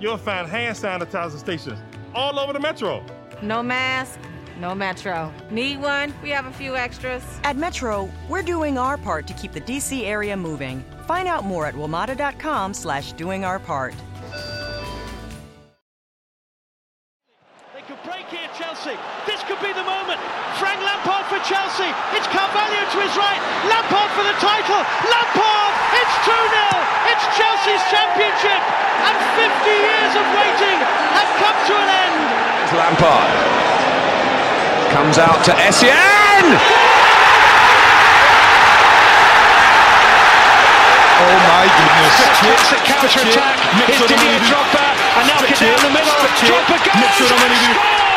You'll find hand sanitizer stations all over the metro. No mask, no Metro. Need one? We have a few extras. At Metro, we're doing our part to keep the DC area moving. Find out more at WMATA.com slash doing our part. They could break here, Chelsea. This could be the moment. Frank Lampard for Chelsea. It's Carvalho to his right. Lampard for the title. Lampard! It's 2 0. It's Chelsea's championship. And 50 years of waiting have come to an end. Lampard. Comes out to Essien! Oh my goodness. Classic counter attack. Here's Didier Drogba. And now get down the middle. Drogba goes. Scores!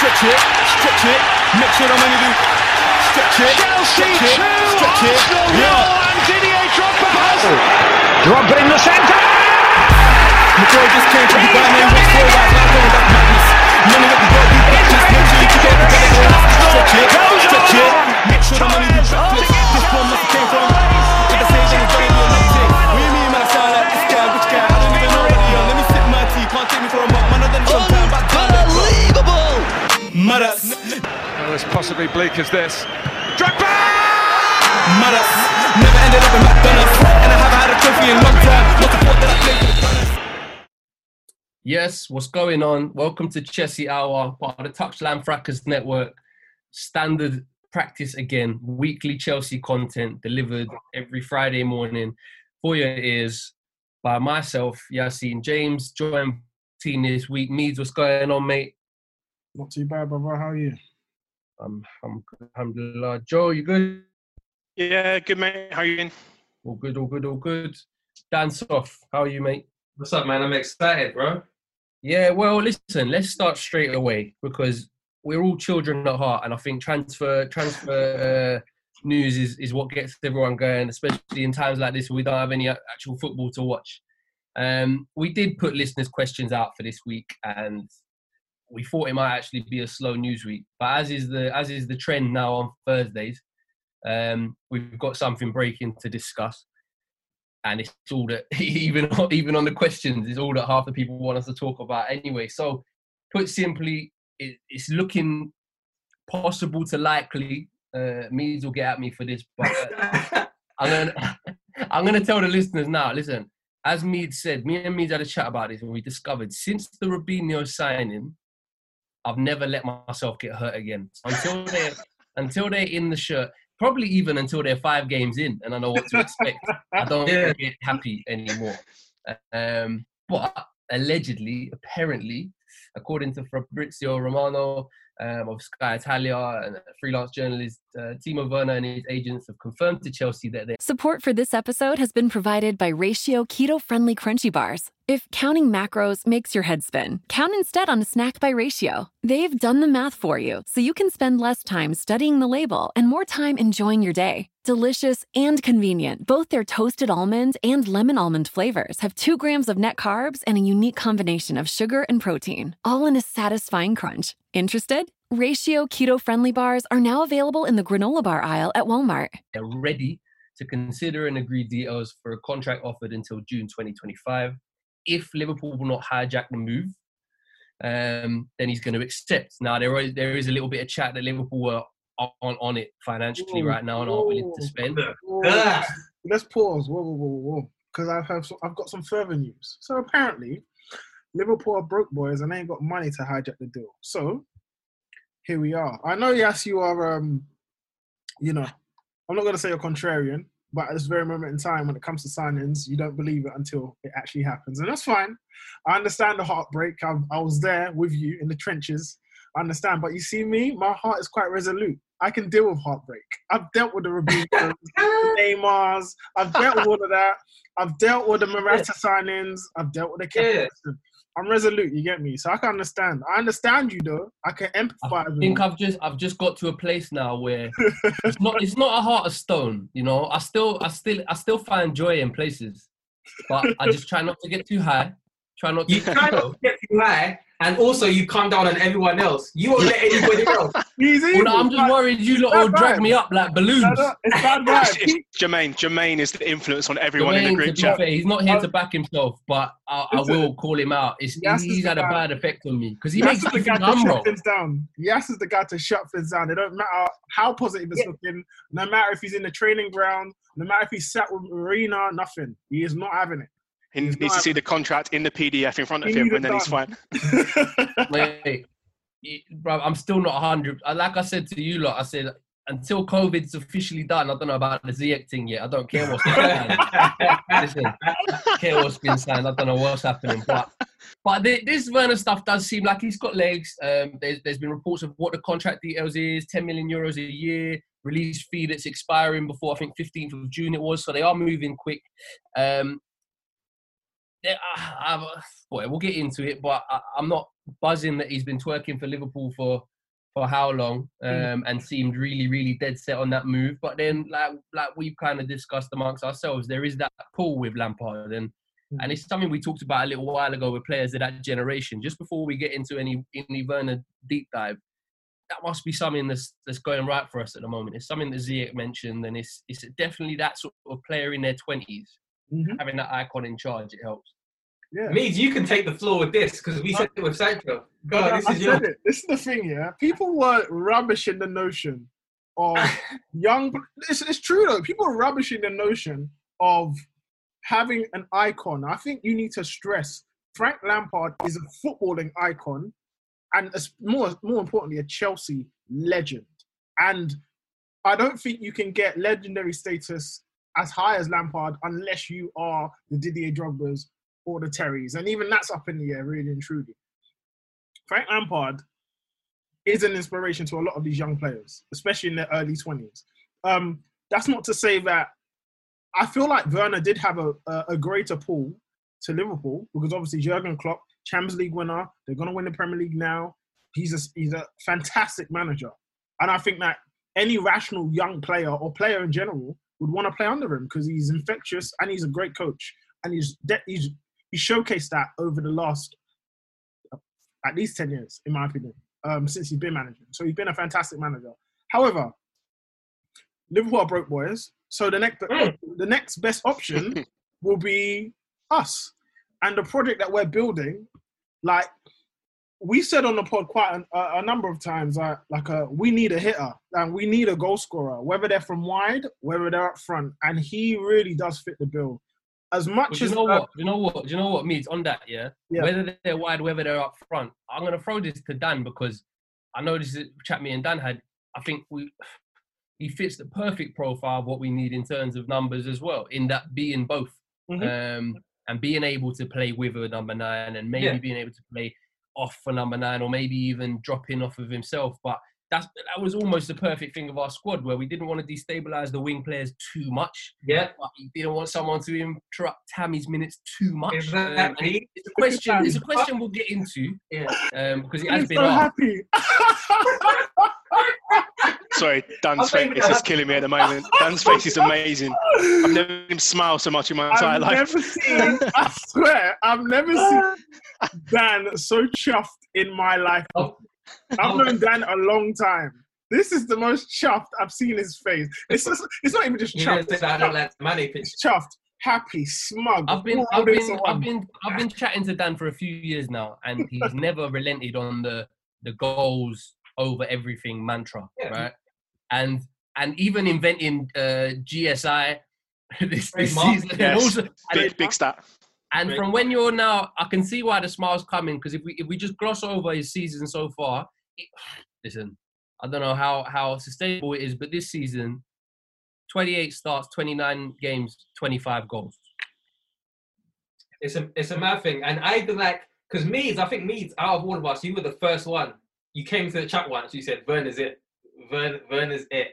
Stretch it, stretch it, mix it on when you do. Stretch it, Chelsea stretch it, 2, stretch it. Arsenal Yeah. 0, and Didier Drogba has oh. Drogba in the centre! McCoy just came from the Ghana and went forward. Now going back madness. It can go deep practice. Make sure you keep it. Stretch it, stretch it, make sure the money do practice. This one must have came from. As possibly bleak as this. Drogba! Madas. Never ended up in McDonald's. And I haven't had a trophy in a long time. Not the fault that I played for. Yes, what's going on? Welcome to Chelsea Hour, part of the Touchline Fracas Network. Standard practice again, weekly Chelsea content delivered every Friday morning for your ears by myself, Yassine James, joined team this week. Meads, what's going on, mate? Not too bad, brother. How are you? Um, I'm good, alhamdulillah. Joe, you good? Yeah, good mate. How are you doing? All good, all good, all good. Dan Soft, how are you, mate? What's up, man? I'm excited, bro. Yeah, well, listen, let's start straight away because we're all children at heart, and I think transfer transfer uh, news is, is what gets everyone going, especially in times like this where we don't have any actual football to watch. Um, we did put listeners' questions out for this week, and we thought it might actually be a slow news week. But as is the as is the trend now on Thursdays, um, we've got something breaking to discuss and it's all that even even on the questions is all that half the people want us to talk about anyway so put simply it, it's looking possible to likely uh Meads will get at me for this but uh, i'm gonna i'm gonna tell the listeners now listen as Mead said me and Mead had a chat about this and we discovered since the Robinho signing i've never let myself get hurt again until they until they're in the shirt probably even until they're five games in and I know what to expect. I don't Yeah. get happy anymore. Um, but allegedly, apparently, according to Fabrizio Romano um, of Sky Italia and freelance journalist uh, Timo Werner and his agents have confirmed to Chelsea that they Support for this episode has been provided by Ratio Keto Friendly Crunchy Bars. If counting macros makes your head spin, count instead on a snack by Ratio. They've done the math for you, so you can spend less time studying the label and more time enjoying your day. Delicious and convenient, both their toasted almond and lemon almond flavors have two grams of net carbs and a unique combination of sugar and protein, all in a satisfying crunch. Interested? Ratio keto friendly bars are now available in the granola bar aisle at Walmart. They're ready to consider and agree details for a contract offered until June 2025. If Liverpool will not hijack the move, um, then he's going to accept. Now there is there is a little bit of chat that Liverpool were on on it financially right now and aren't willing to spend. Whoa. Let's pause. Whoa, whoa, whoa, whoa. Because I've have some, I've got some further news. So apparently, Liverpool are broke boys and they ain't got money to hijack the deal. So here we are. I know, yes, you are. Um, you know, I'm not gonna say you're contrarian, but at this very moment in time, when it comes to signings, you don't believe it until it actually happens, and that's fine. I understand the heartbreak. I, I was there with you in the trenches. I understand, but you see me, my heart is quite resolute. I can deal with heartbreak. I've dealt with the Robinhos, the Neymars. I've dealt with all of that. I've dealt with the Morata signings. I've dealt with the Yeah. Captain. I'm resolute. You get me? So I can understand. I understand you though. I can empathize. I think you. I've just I've just got to a place now where it's not it's not a heart of stone, you know. I still I still I still find joy in places, but I just try not to get too high. Try not to. You try not to get too high, and also you come down on everyone else. You won't let anybody else. He's Well, no, I'm just worried you lot will drag me up like balloons. It's bad It's, it's Jermaine. Jermaine is the influence on everyone in the group to chat. fair, he's not here to back himself, but I, I Listen, will call him out. It's, Yas he's had the a bad effect on me because he Yas makes is the guy to shut things down. Yas is the guy to shut things down. It don't matter how positive it's looking, no matter if he's in the training ground, no matter if he's sat with Marina, nothing. He is not having it. He needs to see the contract in the PDF in front of him, and then he's fine. Mate, y- bro, I'm still not 100. uh, Like I said to you lot, I said until COVID's officially done, I don't know about the Ziyech thing yet. I don't care what's been signed. Listen, I don't care what's been signed. I don't know what's happening. But but thi- this Werner stuff does seem like he's got legs. Um, there's, there's been reports of what the contract details is 10 million euros a year, release fee that's expiring before I think 15th of June it was. So they are moving quick. Um, yeah, I, I, boy, we'll get into it, but I, I'm not buzzing that he's been twerking for Liverpool for for how long, um, and seemed really, really dead set on that move. But then, like like we've kind of discussed amongst ourselves, there is that pull with Lampard, and and it's something we talked about a little while ago with players of that generation. Just before we get into any any Werner deep dive, that must be something that's that's going right for us at the moment. It's something that Ziyech mentioned, and it's it's definitely that sort of player in their 20s having that icon in charge. It helps. Yeah. Meads you can take the floor with this because we said it with Sancho. Go, Yeah, this I is your. it. This is the thing, yeah. People were rubbishing the notion of young. It's, it's true though. People are rubbishing the notion of having an icon. I think you need to stress Frank Lampard is a footballing icon, and as more more importantly, a Chelsea legend. And I don't think you can get legendary status as high as Lampard unless you are the Didier Drogba's or the Terrys, and even that's up in the air, really and truly. Frank Lampard is an inspiration to a lot of these young players, especially in their early 20s. Um, that's not to say that I feel like Werner did have a, a, a greater pull to Liverpool because obviously Jurgen Klopp, Champions League winner, they're going to win the Premier League now. He's a, he's a fantastic manager. And I think that any rational young player or player in general would want to play under him because he's infectious and he's a great coach. And he's, de- he's, he's showcased that over the last at least 10 years, in my opinion, um, since he's been managing. So he's been a fantastic manager. However, Liverpool are broke boys. So the next the next best option will be us. And the project that we're building, like we said on the pod quite a, a number of times, uh, like uh, we need a hitter and we need a goal scorer, whether they're from wide, whether they're up front, and he really does fit the bill. As But much as you know uh, what? You know what? You know what means on that? Yeah? Yeah. Whether they're wide, whether they're up front. I'm gonna throw this to Dan because I know this is chat me and Dan had. I think we he fits the perfect profile of what we need in terms of numbers as well. In that being both, Mhm. um, and being able to play with a number nine, and maybe Yeah. being able to play off for number nine, or maybe even dropping off of himself. But that's that was almost the perfect thing of our squad, where we didn't want to destabilize the wing players too much. Yeah. But we didn't want someone to interrupt Tammy's minutes too much. Um, Exactly. it's a question. It's a question we'll get into. Yeah. Um, because it I'm has been so happy. Sorry, Dan's face is just killing me at the moment. Dan's face is amazing. I've never seen him smile so much in my entire I've life. never seen, I swear, I've never seen Dan so chuffed in my life. Oh. I've known Dan a long time. This is the most chuffed I've seen his face. It's just, it's not even just chuffed. didn't say that I don't like money. It's chuffed, happy, smug. I've been, I've been, I've been, I've been chatting to Dan for a few years now, and he's never relented on the the goals over everything mantra, Yeah. right? And and even inventing uh, GSI this, this season, and Yes. also and Big, big stat. And Great. from when you're now, I can see why the smile's coming because if we if we just gloss over his season so far, it, listen, I don't know how how sustainable it is, but this season, 28 starts, 29 games, 25 goals. It's a it's a mad thing, and I even like because Meads. I think Meads out of all of us, you were the first one. You came to the chat once. You said Vern is it. Vern Vern is it.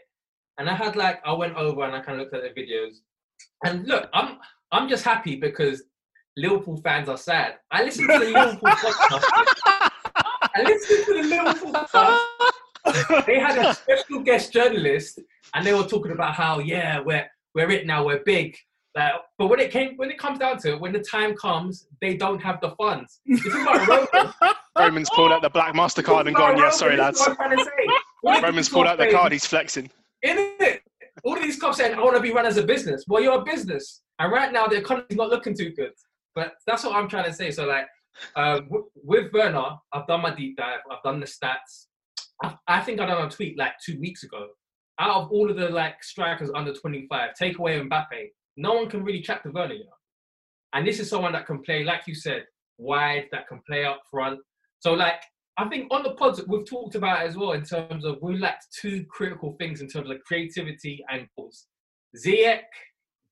And I had like I went over and I kind of looked at the videos, and look, I'm I'm just happy because Liverpool fans are sad. I listened to the Liverpool podcast. I listened to the Liverpool podcast. They had a special guest journalist, and they were talking about how yeah we're we're it now, we're big. Like, but when it came, when it comes down to it, when the time comes, they don't have the funds. This is Roman. Roman's pulled out the black Mastercard and gone, yeah, sorry, lads. This is what I'm trying to say. All of Roman's out the card, he's flexing. In it, all of these clubs saying, "I want to be run as a business." Well, you're a business, and right now the economy's not looking too good. But that's what I'm trying to say. So, like, um, w- with Werner, I've done my deep dive. I've done the stats. I, I think I done a tweet like two weeks ago. Out of all of the like strikers under 25, take away Mbappe, no one can really track the Werner, you know. And this is someone that can play, like you said, wide, that can play up front. So, like, I think on the pods we've talked about it as well in terms of we lacked two critical things in terms of creativity and goals. Ziyech,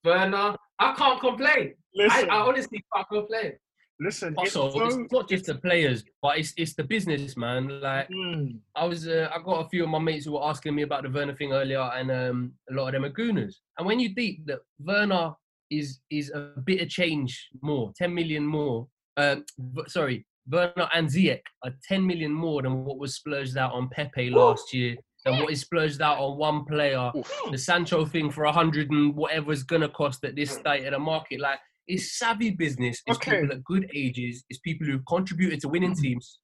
Werner, I can't complain. Listen. I, I honestly can't complain. Listen, Also, it's so- it's not just the players, but it's it's the business, man. Like Mm. I was, uh, I got a few of my mates who were asking me about the Werner thing earlier, and um, a lot of them are gooners. And when you think that Werner is is a bit of change more, ten million more. Uh, sorry, Werner and Ziyech are ten million more than what was splurged out on Pepe last year. Than what is splurged out on one player. The Sancho thing for a hundred and whatever is gonna cost at this state of the market, like. It's savvy business. It's Okay. people at good ages. It's people who've contributed to winning teams.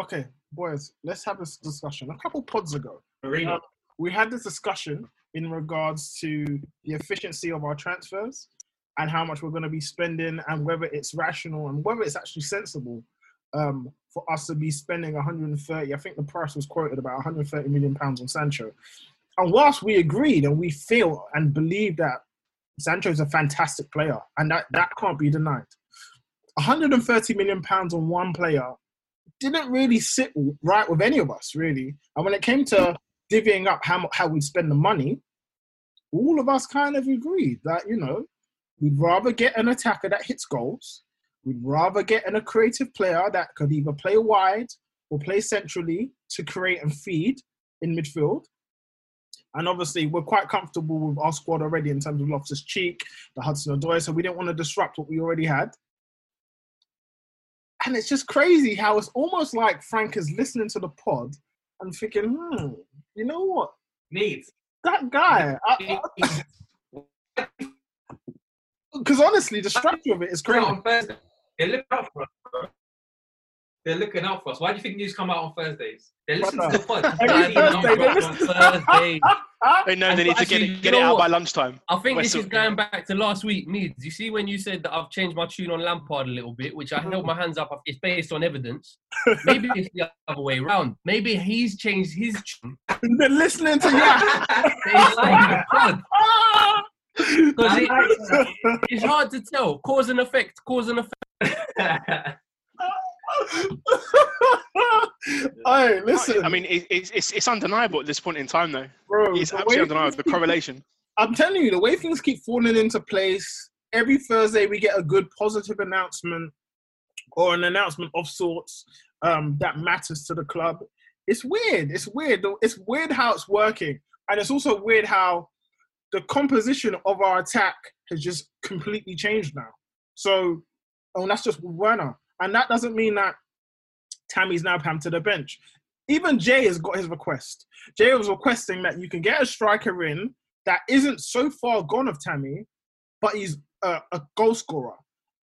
Okay, boys, let's have this discussion. A couple pods ago, Marino. uh, we had this discussion in regards to the efficiency of our transfers and how much we're going to be spending and whether it's rational and whether it's actually sensible um, for us to be spending 130. I think the price was quoted about 130 million pounds on Sancho. And whilst we agreed and we feel and believe that Sancho is a fantastic player and that, that can't be denied, 130 million pounds on one player didn't really sit right with any of us, really. And when it came to divvying up how, how we spend the money, all of us kind of agreed that, you know, we'd rather get an attacker that hits goals. We'd rather get an, a creative player that could either play wide or play centrally to create and feed in midfield. And obviously, we're quite comfortable with our squad already in terms of Loftus Cheek, the Hudson Odoi, so we didn't want to disrupt what we already had. And it's just crazy how it's almost like Frank is listening to the pod and thinking, hmm, you know what? Needs. That guy. Because honestly, the structure of it is great. on Thursday. They're looking out for us. bro. They're looking out for us. Why do you think news come out on Thursdays? They listen to the pod. Thursday, they They know And they need to get it, get it out by lunchtime. I think We're this so- is going back to last week. Meads you see when you said that I've changed my tune on Lampard a little bit, which I held my hands up. It's based on evidence. Maybe it's the other way around. Maybe he's changed his tune. Been listening to you. based on the pod. 'Cause it- it's hard to tell. Cause and effect. Cause and effect. Hey, listen. I mean, it, it's, it's, it's undeniable at this point in time, though. Bro, it's the absolutely way undeniable. The correlation. I'm telling you, the way things keep falling into place, every Thursday we get a good positive announcement or an announcement of sorts um, that matters to the club. It's weird. It's weird. It's weird how it's working. And it's also weird how the composition of our attack has just completely changed now. So, oh, that's just Werner. And that doesn't mean that Tammy's now pam to the bench. Even Jay has got his request. Jay was requesting that you can get a striker in that isn't so far gone of Tammy, but he's a, a goal scorer.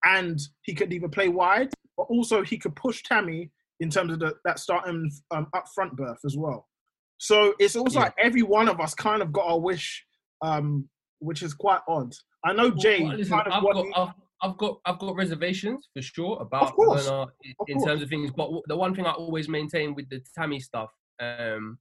And he could either play wide, but also he could push Tammy in terms of the, that starting um, up front berth as well. So it's also Yeah. like every one of us kind of got our wish, um, which is quite odd. I know Jay Well, listen, kind of I've what got, he- I've, I've got, I've got reservations for sure about Werner i- of in terms of things. But the one thing I always maintain with the Tammy stuff, um,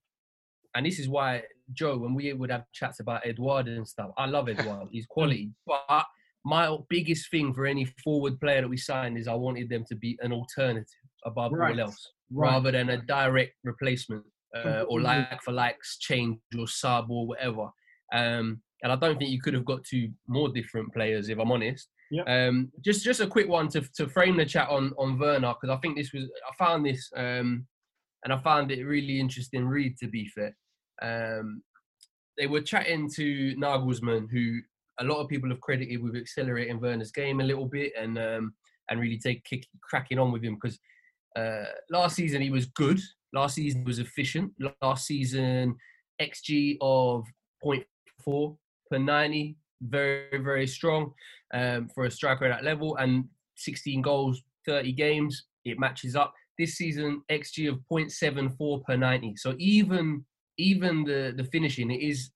and this is why Joe, when we would have chats about Eduardo and stuff, I love Eduard. He's quality, but my biggest thing for any forward player that we signed is I wanted them to be an alternative above Right. all else, Right. rather than a direct replacement uh, or like for likes change or sub or whatever. Um, and I don't think you could have got two more different players, if I'm honest. Yep. Um, just just a quick one to to frame the chat on on Werner because I think this was I found this um, and I found it really interesting read to be fair. Um, they were chatting to Nagelsmann, who a lot of people have credited with accelerating Werner's game a little bit and um, and really take kick, cracking on with him because uh, last season he was good. Last season was efficient. Last season xG of 0.4 per 90, very very strong um, for a striker at that level, and 16 goals, 30 games. It matches up. This season xG of 0.74 per 90. So even even the the finishing it is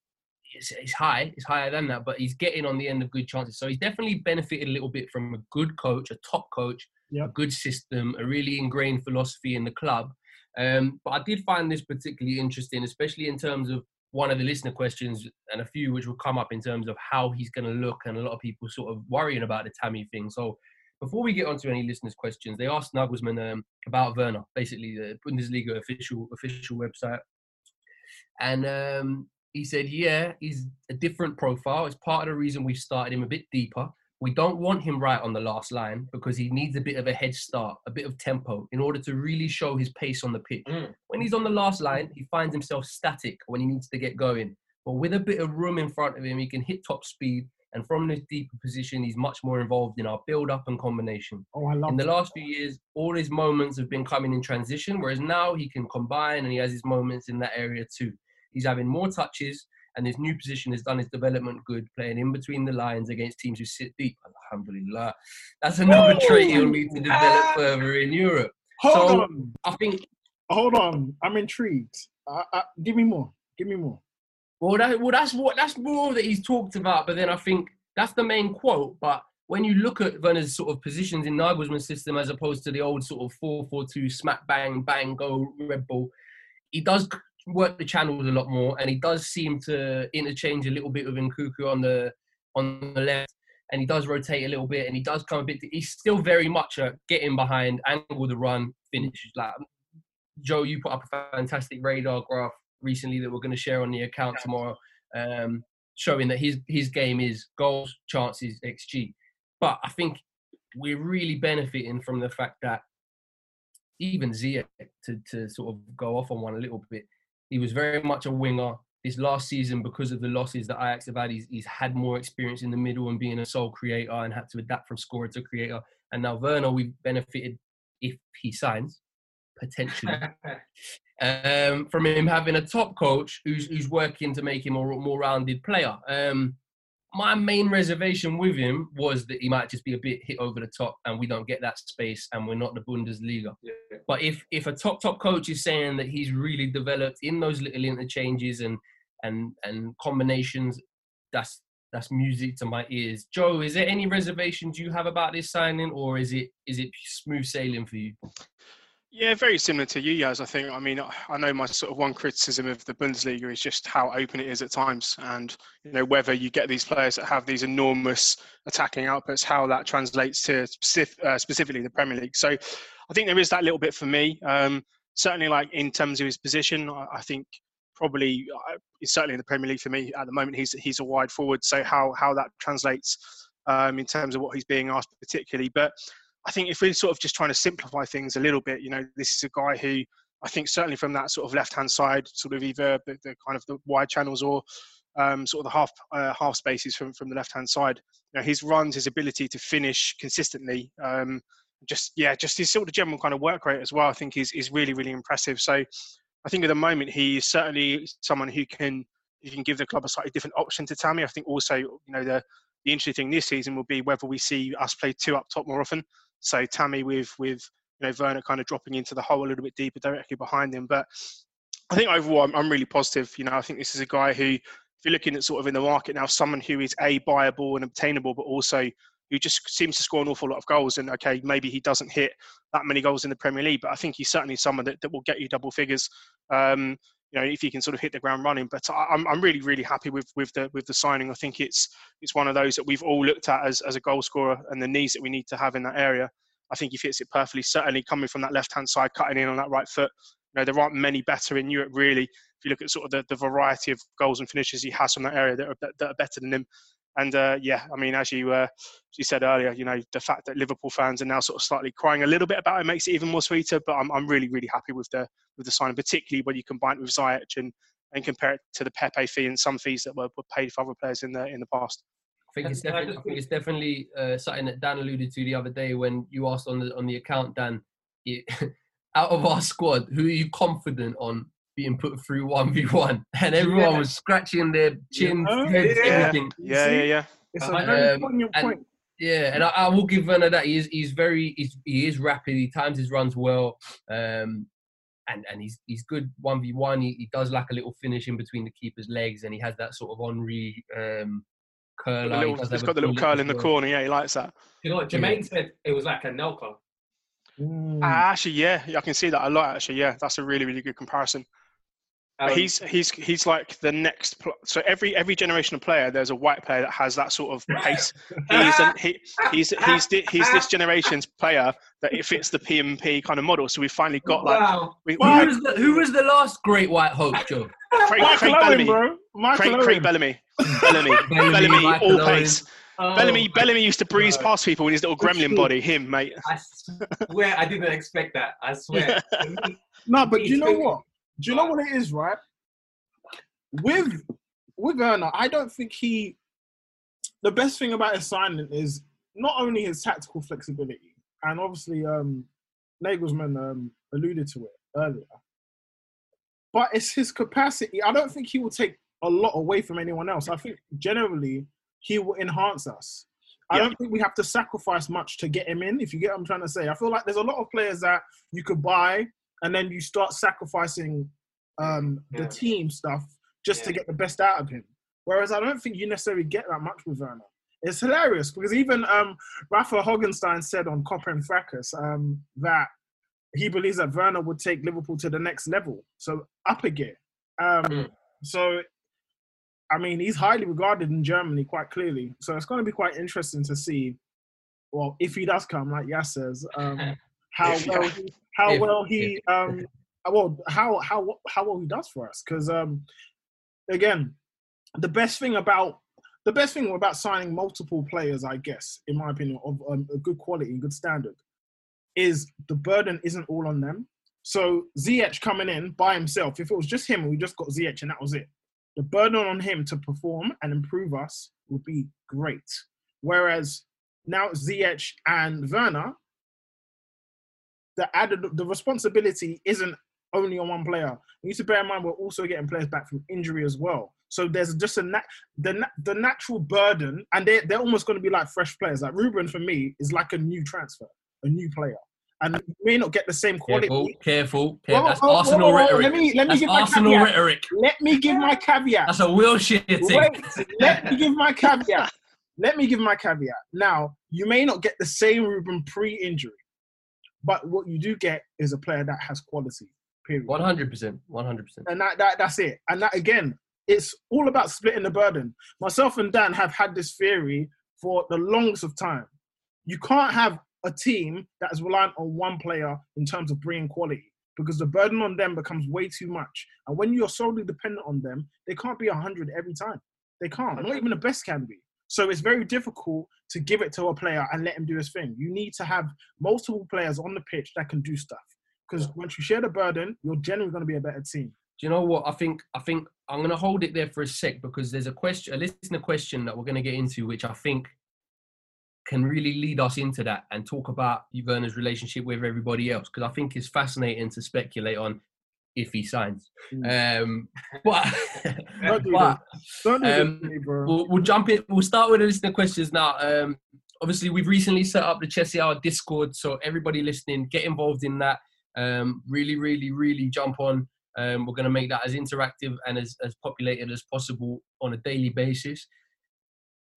it's, it's high, it's higher than that, but he's getting on the end of good chances. So he's definitely benefited a little bit from a good coach, a top coach, a good system, a really ingrained philosophy in the club. Um, but I did find this particularly interesting, especially in terms of one of the listener questions and a few which will come up in terms of how he's going to look, and a lot of people sort of worrying about the Tammy thing. So before we get on to any listeners' questions, they asked Nagelsmann um, about Werner, basically the Bundesliga official official website, and um, he said, "Yeah, he's a different profile. It's part of the reason we've started him a bit deeper. We don't want him right on the last line because he needs a bit of a head start, a bit of tempo, in order to really show his pace on the pitch. Mm. When he's on the last line, he finds himself static when he needs to get going. But with a bit of room in front of him, he can hit top speed." And from this deeper position, he's much more involved in our build-up and combination. Oh, I love In the that. last few years, all his moments have been coming in transition, whereas now he can combine and he has his moments in that area too. He's having more touches, and his new position has done his development good, playing in between the lines against teams who sit deep. Alhamdulillah. That's another trait he'll need to develop further in Europe. Hold so on. I think. Hold on. I'm intrigued. Uh, uh, give me more. Give me more. Well, that, well, that's what that's more that he's talked about. But then I think that's the main quote. But when you look at Werner's sort of positions in Nagelsmann's system as opposed to the old sort of four-four-two smack bang bang go Red Bull, he does work the channels a lot more, and he does seem to interchange a little bit with Nkunku on the on the left, and he does rotate a little bit, and he does come a bit. He's still very much a get in behind, angle the run, finish. Like Joe, you put up a fantastic radar graph recently that we're going to share on the account tomorrow, um, showing that his his game is goals, chances, xG. But I think we're really benefiting from the fact that even Ziyech, to to sort of go off on one a little bit, he was very much a winger. This last season, because of the losses that Ajax have had, he's, he's had more experience in the middle and being a sole creator and had to adapt from scorer to creator. And now Werner, we've benefited if he signs, potentially, um, from him having a top coach who's who's working to make him a more rounded player. Um, my main reservation with him was that he might just be a bit hit over the top, and we don't get that space, and we're not the Bundesliga. But if if a top top coach is saying that he's really developed in those little interchanges and and and combinations, that's that's music to my ears. Joe, is there any reservations you have about this signing, or is it is it smooth sailing for you? Yeah, very similar to you guys. I think. I mean, I know my sort of one criticism of the Bundesliga is just how open it is at times, and you know whether you get these players that have these enormous attacking outputs, how that translates to specific, uh, specifically the Premier League. So, I think there is that little bit for me. Um, certainly, like in terms of his position, I, I think probably uh, certainly in the Premier League for me at the moment he's he's a wide forward. So how how that translates um, in terms of what he's being asked particularly, but I think if we're sort of just trying to simplify things a little bit, you know, this is a guy who I think certainly from that sort of left-hand side, sort of either the, the kind of the wide channels or um, sort of the half uh, half spaces from from the left-hand side. You know, his runs, his ability to finish consistently, um, just yeah, just his sort of general kind of work rate as well. I think is is really really impressive. So I think at the moment he's certainly someone who can who can give the club a slightly different option to Tammy. I think also you know the the interesting thing this season will be whether we see us play two up top more often. So Tammy with with you know Werner kind of dropping into the hole a little bit deeper directly behind him. But I think overall I'm, I'm really positive. You know I think this is a guy who, if you're looking at sort of in the market now, someone who is a buyable and obtainable, but also who just seems to score an awful lot of goals. And okay, maybe he doesn't hit that many goals in the Premier League, but I think he's certainly someone that, that will get you double figures. Um, you know, if he can sort of hit the ground running. But I, I'm, I'm really, really happy with, with the with the signing. I think it's it's one of those that we've all looked at as, as a goal scorer and the needs that we need to have in that area. I think he fits it perfectly. Certainly coming from that left hand side, cutting in on that right foot. You know, there aren't many better in Europe really. If you look at sort of the, the variety of goals and finishes he has from that area that are, that are better than him. And uh, yeah, I mean, as you uh, as you said earlier, you know, the fact that Liverpool fans are now sort of slightly crying a little bit about it makes it even more sweeter. But I'm, I'm really really happy with the with the signing, particularly when you combine it with Ziyech and and compare it to the Pepe fee and some fees that were, were paid for other players in the in the past. I think it's definitely, I think it's definitely uh, something that Dan alluded to the other day when you asked on the on the account, Dan. It, out of our squad, who are you confident on being put through one v one? And everyone yeah. was scratching their chins, yeah. heads, yeah. everything. Yeah, yeah, yeah. It's a very um, poignant and, point. Yeah, and I, I, will give Werner that he is he's very he's, he is rapid. He times his runs well, um, and and he's he's good one v one. He does like a little finish in between the keeper's legs, and he has that sort of Henry um, curl. Little, he has got the little curl in the corner. Yeah, he likes that. You know what Jermaine yeah. said? It was like Anelka. Mm. Ah, actually, yeah, I can see that a lot. Actually, yeah, that's a really, really good comparison. Um, he's he's he's like the next. Pl- so every every generation of player, there's a white player that has that sort of pace. he's an, he, he's he's he's this generation's player that it fits the PMP kind of model. So we finally got like. Wow. We, we had, who, was the, who was the last great white hope, Joe? Craig, Craig Bellamy, bro. Craig, Craig Bellamy. Bellamy. Bellamy, Bellamy all pace. Oh, Bellamy, Bellamy used to breeze God. past people in his little gremlin body. Him, mate. I swear, I didn't expect that. I swear. no, but you know what? Do you know what it is, right? With with Werner, I don't think he. The best thing about his signing is not only his tactical flexibility, and obviously um, Nagelsmann um, alluded to it earlier, but it's his capacity. I don't think he will take a lot away from anyone else. I think generally he will enhance us. I yeah. don't think we have to sacrifice much to get him in, if you get what I'm trying to say. I feel like there's a lot of players that you could buy and then you start sacrificing um, the yeah. team stuff just yeah. to get the best out of him. Whereas I don't think you necessarily get that much with Werner. It's hilarious because even um, Rafa Honigstein said on Copper and Fracas um, that he believes that Werner would take Liverpool to the next level, so up a gear. Um, mm. So I mean, he's highly regarded in Germany quite clearly. So it's going to be quite interesting to see, well, if he does come, like Yas says, um, how well he, how well he, um, well, how how how well he does for us. Because um, again, the best thing about the best thing about signing multiple players, I guess, in my opinion, of um, a good quality and good standard, is the burden isn't all on them. So Ziyech coming in by himself, if it was just him, we just got Ziyech and that was it the burden on him to perform and improve us would be great. Whereas now Ziyech and Werner, the added the responsibility isn't only on one player. You need to bear in mind we're also getting players back from injury as well. So there's just a nat- the the natural burden, and they they're almost going to be like fresh players. Like Ruben for me is like a new transfer, a new player and you may not get the same quality. Careful, careful. careful. That's Arsenal rhetoric. Let me, let me That's give Arsenal my rhetoric. Let me give my caveat. That's a Wilshere thing. Wait, let me give my caveat. Let me give my caveat. Now, you may not get the same Ruben pre-injury, but what you do get is a player that has quality. Period. One hundred percent. One hundred percent. And that, that that's it. And that again, it's all about splitting the burden. Myself and Dan have had this theory for the longest of time. You can't have a team that is reliant on one player in terms of bringing quality because the burden on them becomes way too much. And when you're solely dependent on them, they can't be 100 every time. They can't. Not even the best can be. So it's very difficult to give it to a player and let him do his thing. You need to have multiple players on the pitch that can do stuff. Because once you share the burden, you're generally going to be a better team. Do you know what? I think I think I'm going to hold it there for a sec because there's a question, a listener question that we're going to get into, which I think can really lead us into that and talk about Werner's relationship with everybody else because I think it's fascinating to speculate on if he signs. Mm. Um, but, but um, we'll, we'll, jump in. We'll start with the listener questions now. Um, obviously, we've recently set up the Chelsea Hour Discord, so everybody listening, get involved in that. Um, really, really, really jump on. Um, we're going to make that as interactive and as, as populated as possible on a daily basis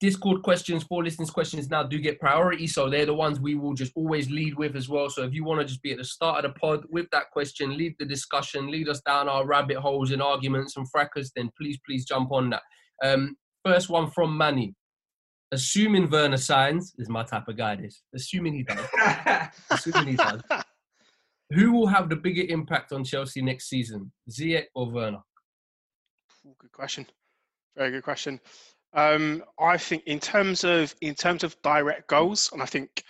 Discord questions, for listeners questions now do get priority, so they're the ones we will just always lead with as well. So if you want to just be at the start of the pod with that question, lead the discussion, lead us down our rabbit holes and arguments and fracas, then please, please jump on that. Um, first one from Manny. Assuming Werner signs, is my type of guy. This assuming he does. assuming he does. Who will have the bigger impact on Chelsea next season, Ziyech or Werner? Good question. Very good question. Um, I think in terms of in terms of direct goals, and I think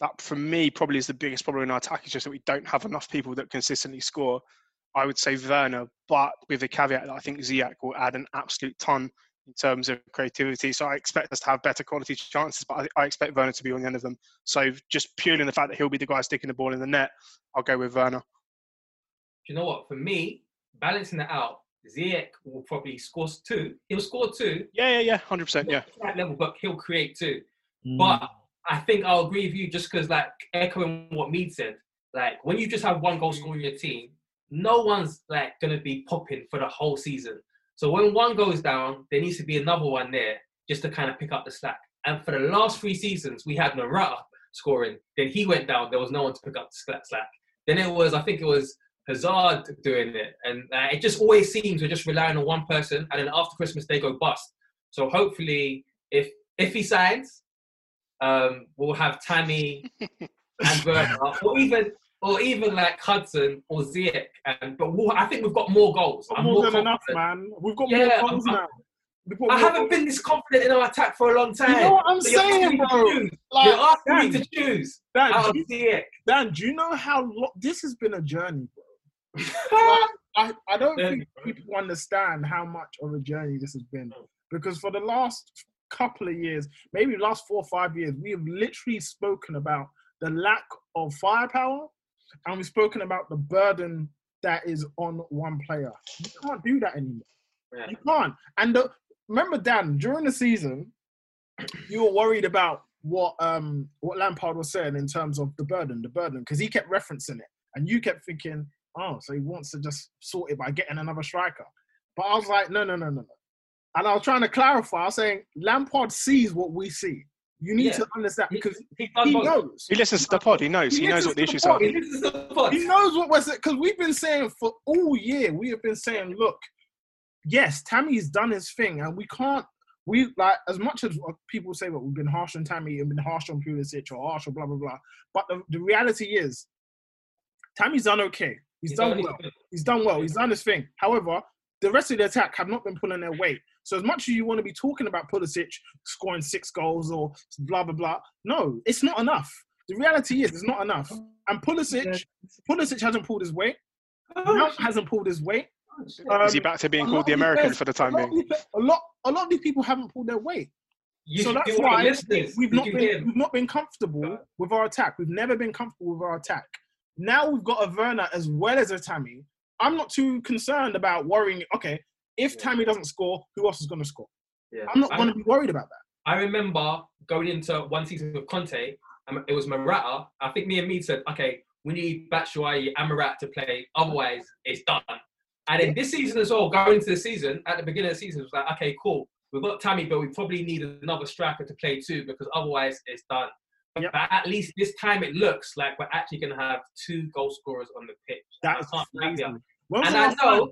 that for me probably is the biggest problem in our attack is just that we don't have enough people that consistently score. I would say Werner, but with the caveat that I think Ziyech will add an absolute ton in terms of creativity. So I expect us to have better quality chances, but I, I expect Werner to be on the end of them. So just purely in the fact that he'll be the guy sticking the ball in the net, I'll go with Werner. you know what? For me, balancing it out, Ziyech will probably score two. He'll score two. Yeah, yeah, yeah, hundred percent. Yeah, that level, but he'll create two. Mm. But I think I'll agree with you just because, like, echoing what Mead said, like when you just have one goal scorer in your team, no one's like gonna be popping for the whole season. So when one goes down, there needs to be another one there just to kind of pick up the slack. And for the last three seasons, we had Morata scoring. Then he went down. There was no one to pick up the slack. Then it was, I think it was Hazard doing it, and uh, it just always seems we're just relying on one person, and then after Christmas they go bust. So hopefully, if if he signs, um, we'll have Tammy and Werner, or even or even like Hudson or Ziyech. And but we'll, I think we've got more goals. I'm more, more than enough, man. We've got Yeah, more goals I'm- now. We've got I more haven't goals. been this confident in our attack for a long time. You know what I'm So you're asking saying, me to bro? Like, you're asking me to choose. Dan, out do you- Ziyech. Dan, do you know how lo- this has been a journey, bro? I, I don't think people understand how much of a journey this has been. Because for the last couple of years, maybe the last four or five years, we have literally spoken about the lack of firepower and we've spoken about the burden that is on one player. You can't do that anymore. Yeah. You can't. And the, remember, Dan, during the season, you were worried about what um what Lampard was saying in terms of the burden, the burden, because he kept referencing it, and you kept thinking, oh, so he wants to just sort it by getting another striker. But I was like, no, no, no, no, no. And I was trying to clarify. I was saying Lampard sees what we see. You need Yeah. to understand because he, he both. knows. He listens to the pod. He knows. He, knows what the issues pod. are. He This is the pod. he knows what we're saying because we've been saying for all year. We have been saying, look, yes, Tammy's done his thing, and we can't. We like as much as uh, people say that we've been harsh on Tammy and been harsh on Pulisic or harsh or blah blah blah. But the, the reality is, Tammy's done okay. He's, He's done done well. thing. He's done well. He's done his thing. However, the rest of the attack have not been pulling their weight. So as much as you want to be talking about Pulisic scoring six goals or blah blah blah, no, it's not enough. The reality is, it's not enough. And Pulisic, Pulisic hasn't pulled his weight. Mount hasn't pulled his weight. Is he Um, back to being called the American players- for the time being? these- A lot, a lot of these people haven't pulled their weight. You so that's why we've not been we've not been comfortable with our attack. We've never been comfortable with our attack. Now we've got a Werner as well as a Tammy. I'm not too concerned about worrying. Okay, if Tammy doesn't score, who else is going to score? Yeah. I'm not going to be worried about that. I remember going into one season with Conte, and it was Morata. I think me and me said, okay, we need Batshuayi and Morata to play, otherwise it's done. And then this season as well, going into the season, at the beginning of the season, it was like, okay, cool. We've got Tammy, but we probably need another striker to play too, because otherwise it's done. But at least this time it looks like we're actually going to have two goal scorers on the pitch. That's I can't lie crazy. And I know, time?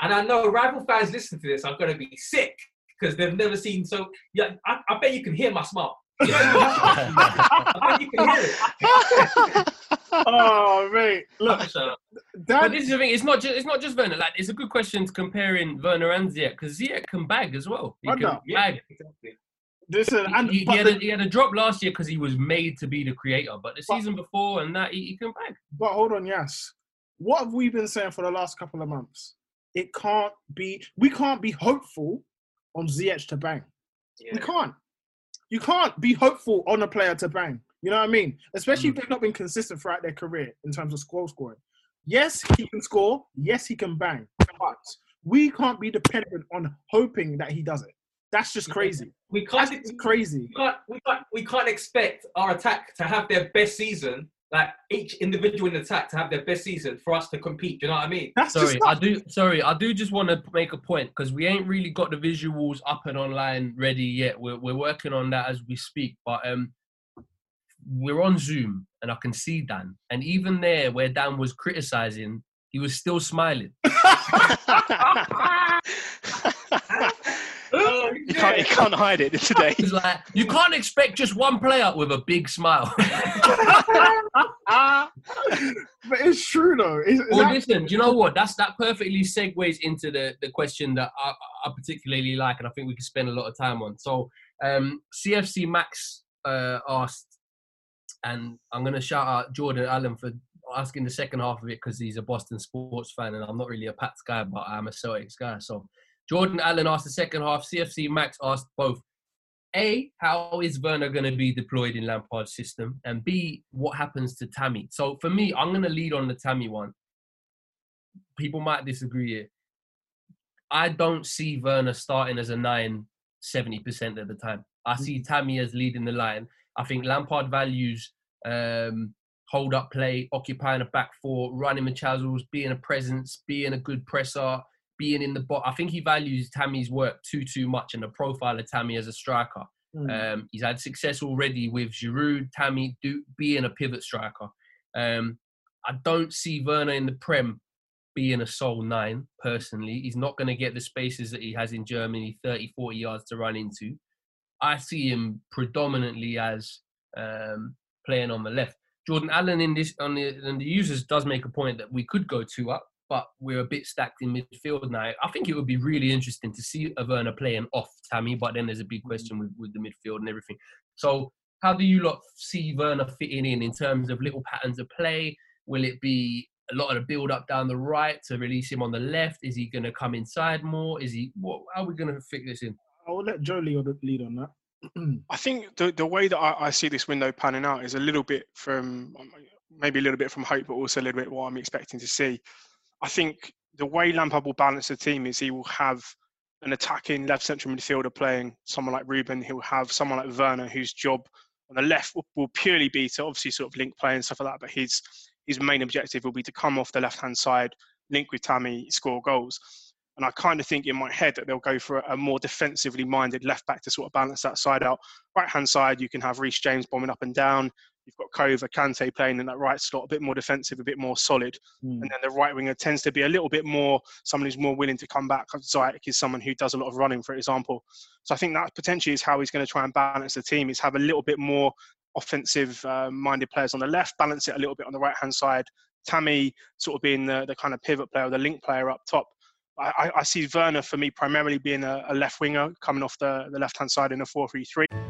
and I know rival fans listening to this are going to be sick because they've never seen so. Yeah, I, I bet you can hear my smile. Yeah, I bet you can hear it. oh mate, look, but this is the thing. It's not just it's not just Werner. Like it's a good question to comparing Werner and Ziyech because Ziyech can bag as well. He I can know. bag. Listen, He, and he, but had the- a, he had a drop last year because he was made to be the creator, but the season before and that he, he can bag. But hold on, yes. What have we been saying for the last couple of months? It can't be. We can't be hopeful on Ziyech to bang. We can't. You can't be hopeful on a player to bang. You know what I mean? Especially if mm. they've not been consistent throughout their career in terms of goal scoring. Yes, he can score. Yes, he can bang. But we can't be dependent on hoping that he does it. That's just crazy. We can't. That's crazy. We can't, we, can't, we can't expect our attack to have their best season like each individual in the attack to have their best season for us to compete. Do you know what I mean? sorry, I do. Sorry, I do just want to make a point because we ain't really got the visuals up and online ready yet. We're we're working on that as we speak. But um, we're on Zoom and I can see Dan, and even there where Dan was criticizing, he was still smiling. you can't you can't hide it today. It's like you can't expect just one player with a big smile. but it's true though. It's, it's well, act- listen, do you know what? That's that perfectly segues into the, the question that I, I particularly like, and I think we can spend a lot of time on. So, um, CFC Max uh, asked, and I'm going to shout out Jordan Allen for asking the second half of it because he's a Boston sports fan, and I'm not really a Pats guy, but I'm a Celtics guy. So, Jordan Allen asked the second half. CFC Max asked both. A, how is Werner going to be deployed in Lampard's system? And B, what happens to Tammy? So for me, I'm going to lead on the Tammy one. People might disagree here. I don't see Werner starting as a nine 70% of the time. I see Tammy as leading the line. I think Lampard values um, hold up play, occupying a back four, running with Chazels, being a presence, being a good presser, being in the bot. I think he values Tammy's work too too much and the profile of Tammy as a striker. Mm. Um, he's had success already with Giroud, Tammy do, being a pivot striker. Um, I don't see Werner in the Prem being a sole nine, personally. He's not going to get the spaces that he has in Germany, 30, 40 yards to run into. I see him predominantly as um, playing on the left. Jordan Allen in this on the, on the users does make a point that we could go two up, but we're a bit stacked in midfield now. I think it would be really interesting to see a Werner playing off Tammy, but then there's a big mm-hmm. question with, with the midfield and everything. So, how do you lot see Werner fitting in in terms of little patterns of play? Will it be a lot of the build up down the right to release him on the left? Is he going to come inside more? Is he? What? How are we going to fit this in? I will let Joe lead on, lead on that. I think the the way that I, I see this window panning out is a little bit from maybe a little bit from hope, but also a little bit what I'm expecting to see. I think the way Lampard will balance the team is he will have an attacking left central midfielder playing someone like Ruben. He'll have someone like Werner whose job on the left will, purely be to obviously sort of link play and stuff like that. But his his main objective will be to come off the left hand side, link with Tammy, score goals. And I kind of think in my head that they'll go for a, more defensively minded left back to sort of balance that side out. Right hand side, you can have Reece James bombing up and down. You've got Kova, Kante playing in that right slot, a bit more defensive, a bit more solid. Mm. And then the right winger tends to be a little bit more someone who's more willing to come back. Ziyech is someone who does a lot of running, for example. So I think that potentially is how he's going to try and balance the team, is have a little bit more offensive uh, minded players on the left, balance it a little bit on the right hand side. Tammy sort of being the, the kind of pivot player, the link player up top. I, I see Werner for me primarily being a, a left winger coming off the, the left hand side in a 4 3 3.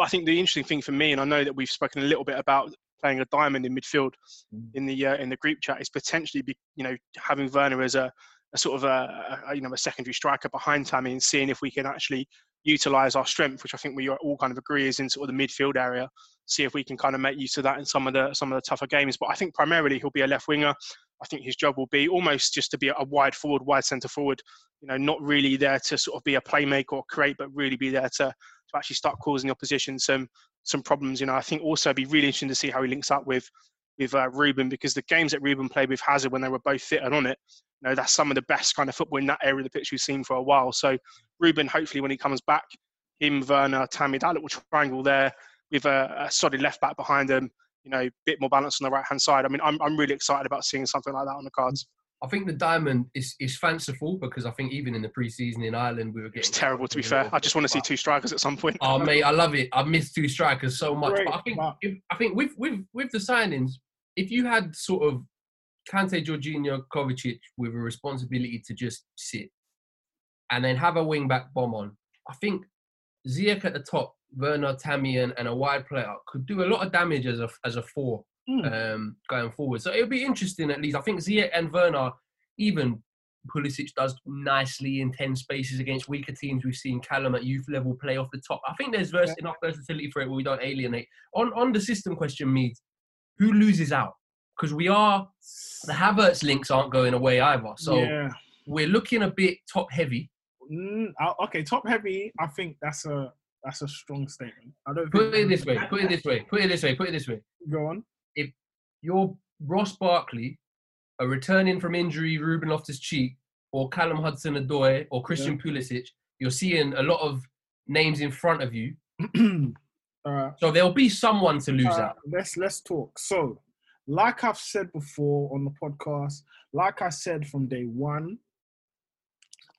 But I think the interesting thing for me, and I know that we've spoken a little bit about playing a diamond in midfield in the uh, in the group chat, is potentially be, you know having Werner as a, a sort of a, a, you know a secondary striker behind Tammy and seeing if we can actually utilize our strength, which I think we all kind of agree is in sort of the midfield area. See if we can kind of make use of that in some of the some of the tougher games. But I think primarily he'll be a left winger. I think his job will be almost just to be a wide forward, wide centre forward. You know, not really there to sort of be a playmaker or create, but really be there to to actually start causing the opposition some some problems. You know, I think also be really interesting to see how he links up with with uh, Ruben because the games that Ruben played with Hazard when they were both fit and on it, you know, that's some of the best kind of football in that area of the pitch we've seen for a while. So Ruben, hopefully, when he comes back, him, Werner, Tammy, that little triangle there with a, a solid left back behind them, you know, a bit more balance on the right hand side. I mean, I'm I'm really excited about seeing something like that on the cards. I think the diamond is, is fanciful because I think even in the preseason in Ireland we were getting. It's terrible to be fair. I just want to see two strikers at some point. Oh mate, I love it. I miss two strikers so much. Great, but I think but- if, I think with with with the signings, if you had sort of Kante, Jorginho, Kovacic with a responsibility to just sit, and then have a wing back bomb on, I think Ziyech at the top, Werner, Tammy, and, and a wide player could do a lot of damage as a as a four. Mm. um, going forward. So it'll be interesting at least. I think Ziyech and Werner, even Pulisic does nicely in 10 spaces against weaker teams. We've seen Callum at youth level play off the top. I think there's vers- enough versatility for it where we don't alienate. On on the system question, Mead, who loses out? Because we are, the Havertz links aren't going away either. So Yeah. we're looking a bit top heavy. Mm, okay, top heavy. I think that's a that's a strong statement. I don't Put it this way, put it this way, put it this way, put it this way. Go on. If you're Ross Barkley, a returning from injury Ruben Loftus Cheek, or Callum Hudson Odoi, or Christian Pulisic, you're seeing a lot of names in front of you. Uh, so there'll be someone to lose uh, out. Let's let's talk. So, like I've said before on the podcast, like I said from day one,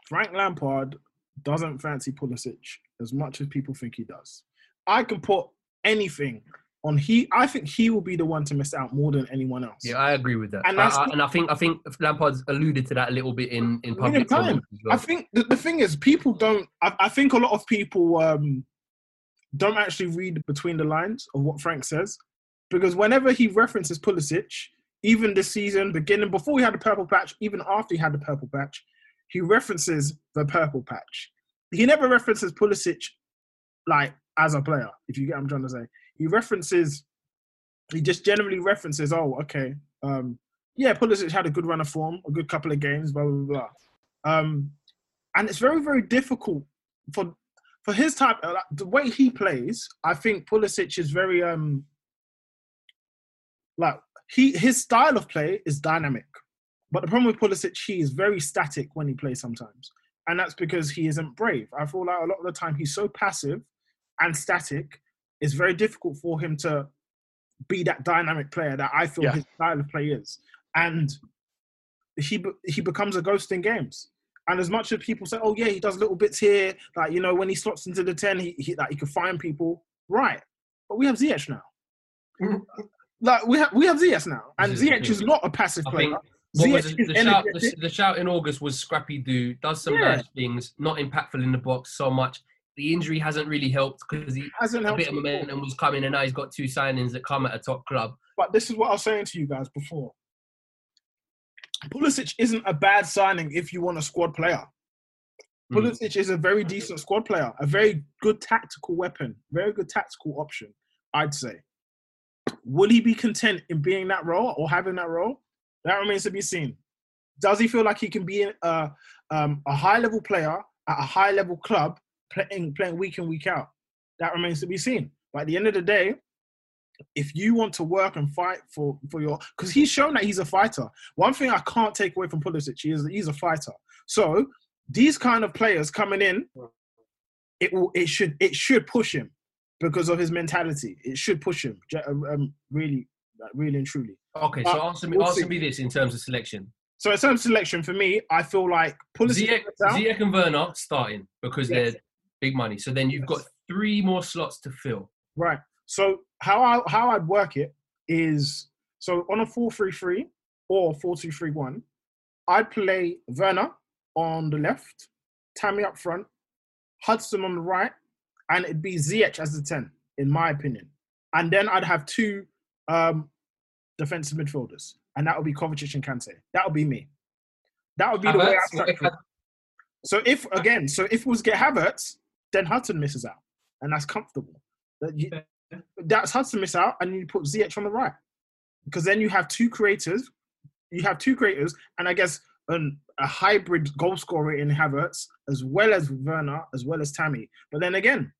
Frank Lampard doesn't fancy Pulisic as much as people think he does. I can put anything on he. I think he will be the one to miss out more than anyone else. Yeah, I agree with that. And I, I- and I think I think Lampard's alluded to that a little bit in in public time. well. I think the, the thing is, people don't. I, I think a lot of people um, don't actually read between the lines of what Frank says, because whenever he references Pulisic, even this season, beginning before he had the purple patch, even after he had the purple patch, he references the purple patch. He never references Pulisic like as a player. If you get what I'm trying to say, he references. He just generally references. Oh, okay. Um, yeah, Pulisic had a good run of form, a good couple of games, blah blah blah. Um, and it's very very difficult for for his type, uh, the way he plays. I think Pulisic is very um like he his style of play is dynamic, but the problem with Pulisic, he is very static when he plays sometimes, and that's because he isn't brave. I feel like a lot of the time he's so passive and static. It's very difficult for him to be that dynamic player that I feel Yeah. his style of play is, and he he becomes a ghost in games. And as much as people say, "Oh yeah, he does little bits here," like you know, when he slots into the ten, he, he like he can find people, right? But we have Ziyech now. Mm-hmm. like we have we have Ziyech now, and This is Ziyech is not a passive I player. what was Ziyech the, is the shout, the, the shout in August was scrappy do does some Yeah. nice things, not impactful in the box so much. The injury hasn't really helped because he Hasn't helped a bit of momentum was coming, and now he's got two signings that come at a top club. But this is what I was saying to you guys before. Pulisic isn't a bad signing if you want a squad player. Hmm. Pulisic is a very decent squad player, a very good tactical weapon, very good tactical option, I'd say. Will he be content in being that role or having that role? That remains to be seen. Does he feel like he can be a, um, a high level player at a high level club playing, playing week in, week out? That remains to be seen. But at the end of the day, if you want to work and fight for for your because he's shown that he's a fighter. One thing I can't take away from Pulisic is that he's a fighter. So these kind of players coming in, it will it should it should push him because of his mentality. It should push him um, um, really, really and truly. Okay, so But answer me, we'll answer see. me this in terms of selection. So in terms of selection, for me, I feel like Pulisic. Ziyech. Ziyech and Werner starting because Yes. they're big money. So then you've got three more slots to fill. Right. So how I how I'd work it is so on a four three three or four two three one, I'd play Werner on the left, Tammy up front, Hudson on the right, and it'd be Ziyech as the ten, in my opinion. And then I'd have two um, defensive midfielders, and that would be Kovacic and Kante. That would be me. That would be the way I Havertz, structure. it. So if again, so if we was get Havertz, then Hudson misses out, and that's comfortable. That you, that's Hudson miss out, and you put Ziyech on the right, because then you have two creators. You have two creators, and I guess an, a hybrid goal scorer in Havertz, as well as Werner, as well as Tammy. But then again,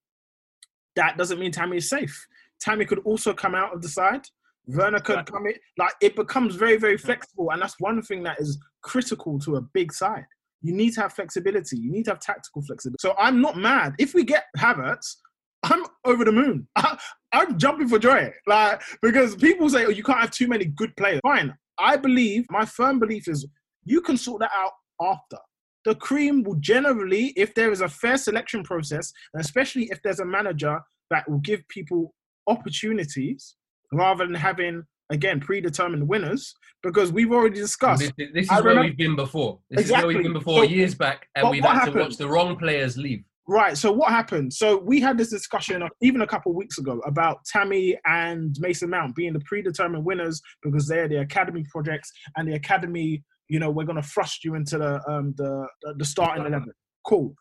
that doesn't mean Tammy is safe. Tammy could also come out of the side. Werner could come in. Like it becomes very, very flexible, and that's one thing that is critical to a big side. You need to have flexibility. You need to have tactical flexibility. So I'm not mad if we get Havertz. I'm over the moon. I, I'm jumping for joy, like because people say, "Oh, you can't have too many good players." Fine. I believe my firm belief is you can sort that out after. The cream will generally, if there is a fair selection process, and especially if there's a manager that will give people opportunities rather than having again predetermined winners, because we've already discussed. This, this is I where remember- we've been before. This is where we've been before So- years back, and we've had to watch the wrong players leave. Right. So what happened? So we had this discussion even a couple of weeks ago about Tammy and Mason Mount being the predetermined winners because they're the academy projects and the academy. You know, we're going to thrust you into the um, the the starting eleven. Cool.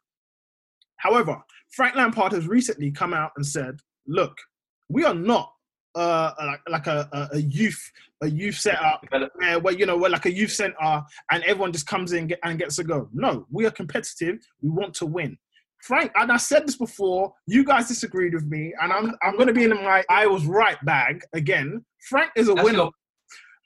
However, Frank Lampard has recently come out and said, "Look, we are not uh, like like a, a, a youth a youth setup where, where you know we're like a youth center and everyone just comes in and gets a go. No, we are competitive. We want to win. Frank, and I said this before. You guys disagreed with me, and I'm I'm going to be in my I was right bag again. Frank is a That's winner. your-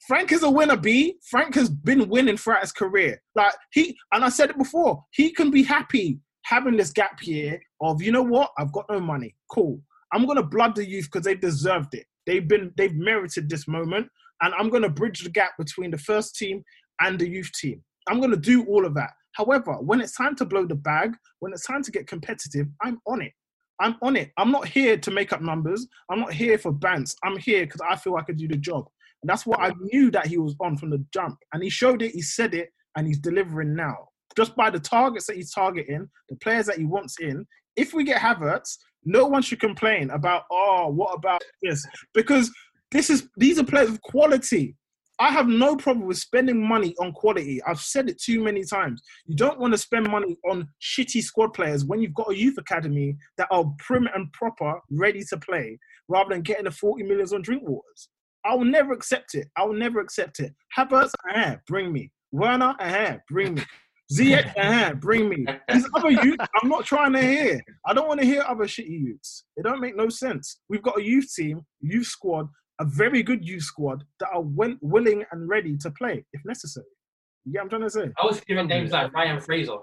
Frank is a winner. B. Frank has been winning throughout his career. Like he, and I said it before. He can be happy having this gap year of you know what? I've got no money. Cool. I'm gonna blood the youth because they've deserved it. They've been they've merited this moment, and I'm gonna bridge the gap between the first team and the youth team. I'm gonna do all of that. However, when it's time to blow the bag, when it's time to get competitive, I'm on it. I'm on it. I'm not here to make up numbers. I'm not here for bants. I'm here because I feel I could do the job. And that's what I knew that he was on from the jump. And he showed it, he said it, and he's delivering now. Just by the targets that he's targeting, the players that he wants in. If we get Havertz, no one should complain about, oh, what about this? Because this is these are players of quality. I have no problem with spending money on quality. I've said it too many times. You don't want to spend money on shitty squad players when you've got a youth academy that are prim and proper, ready to play, rather than getting the 40 millions on drink waters. I will never accept it. I will never accept it. Havertz, uh bring me. Werner, uh bring me. Ziyech, uh bring me. These other youths, I'm not trying to hear. I don't want to hear other shitty youths. It don't make no sense. We've got a youth team, youth squad, a very good youth squad that are wi- willing and ready to play if necessary. You get what I'm trying to say? I was hearing names like Ryan Fraser.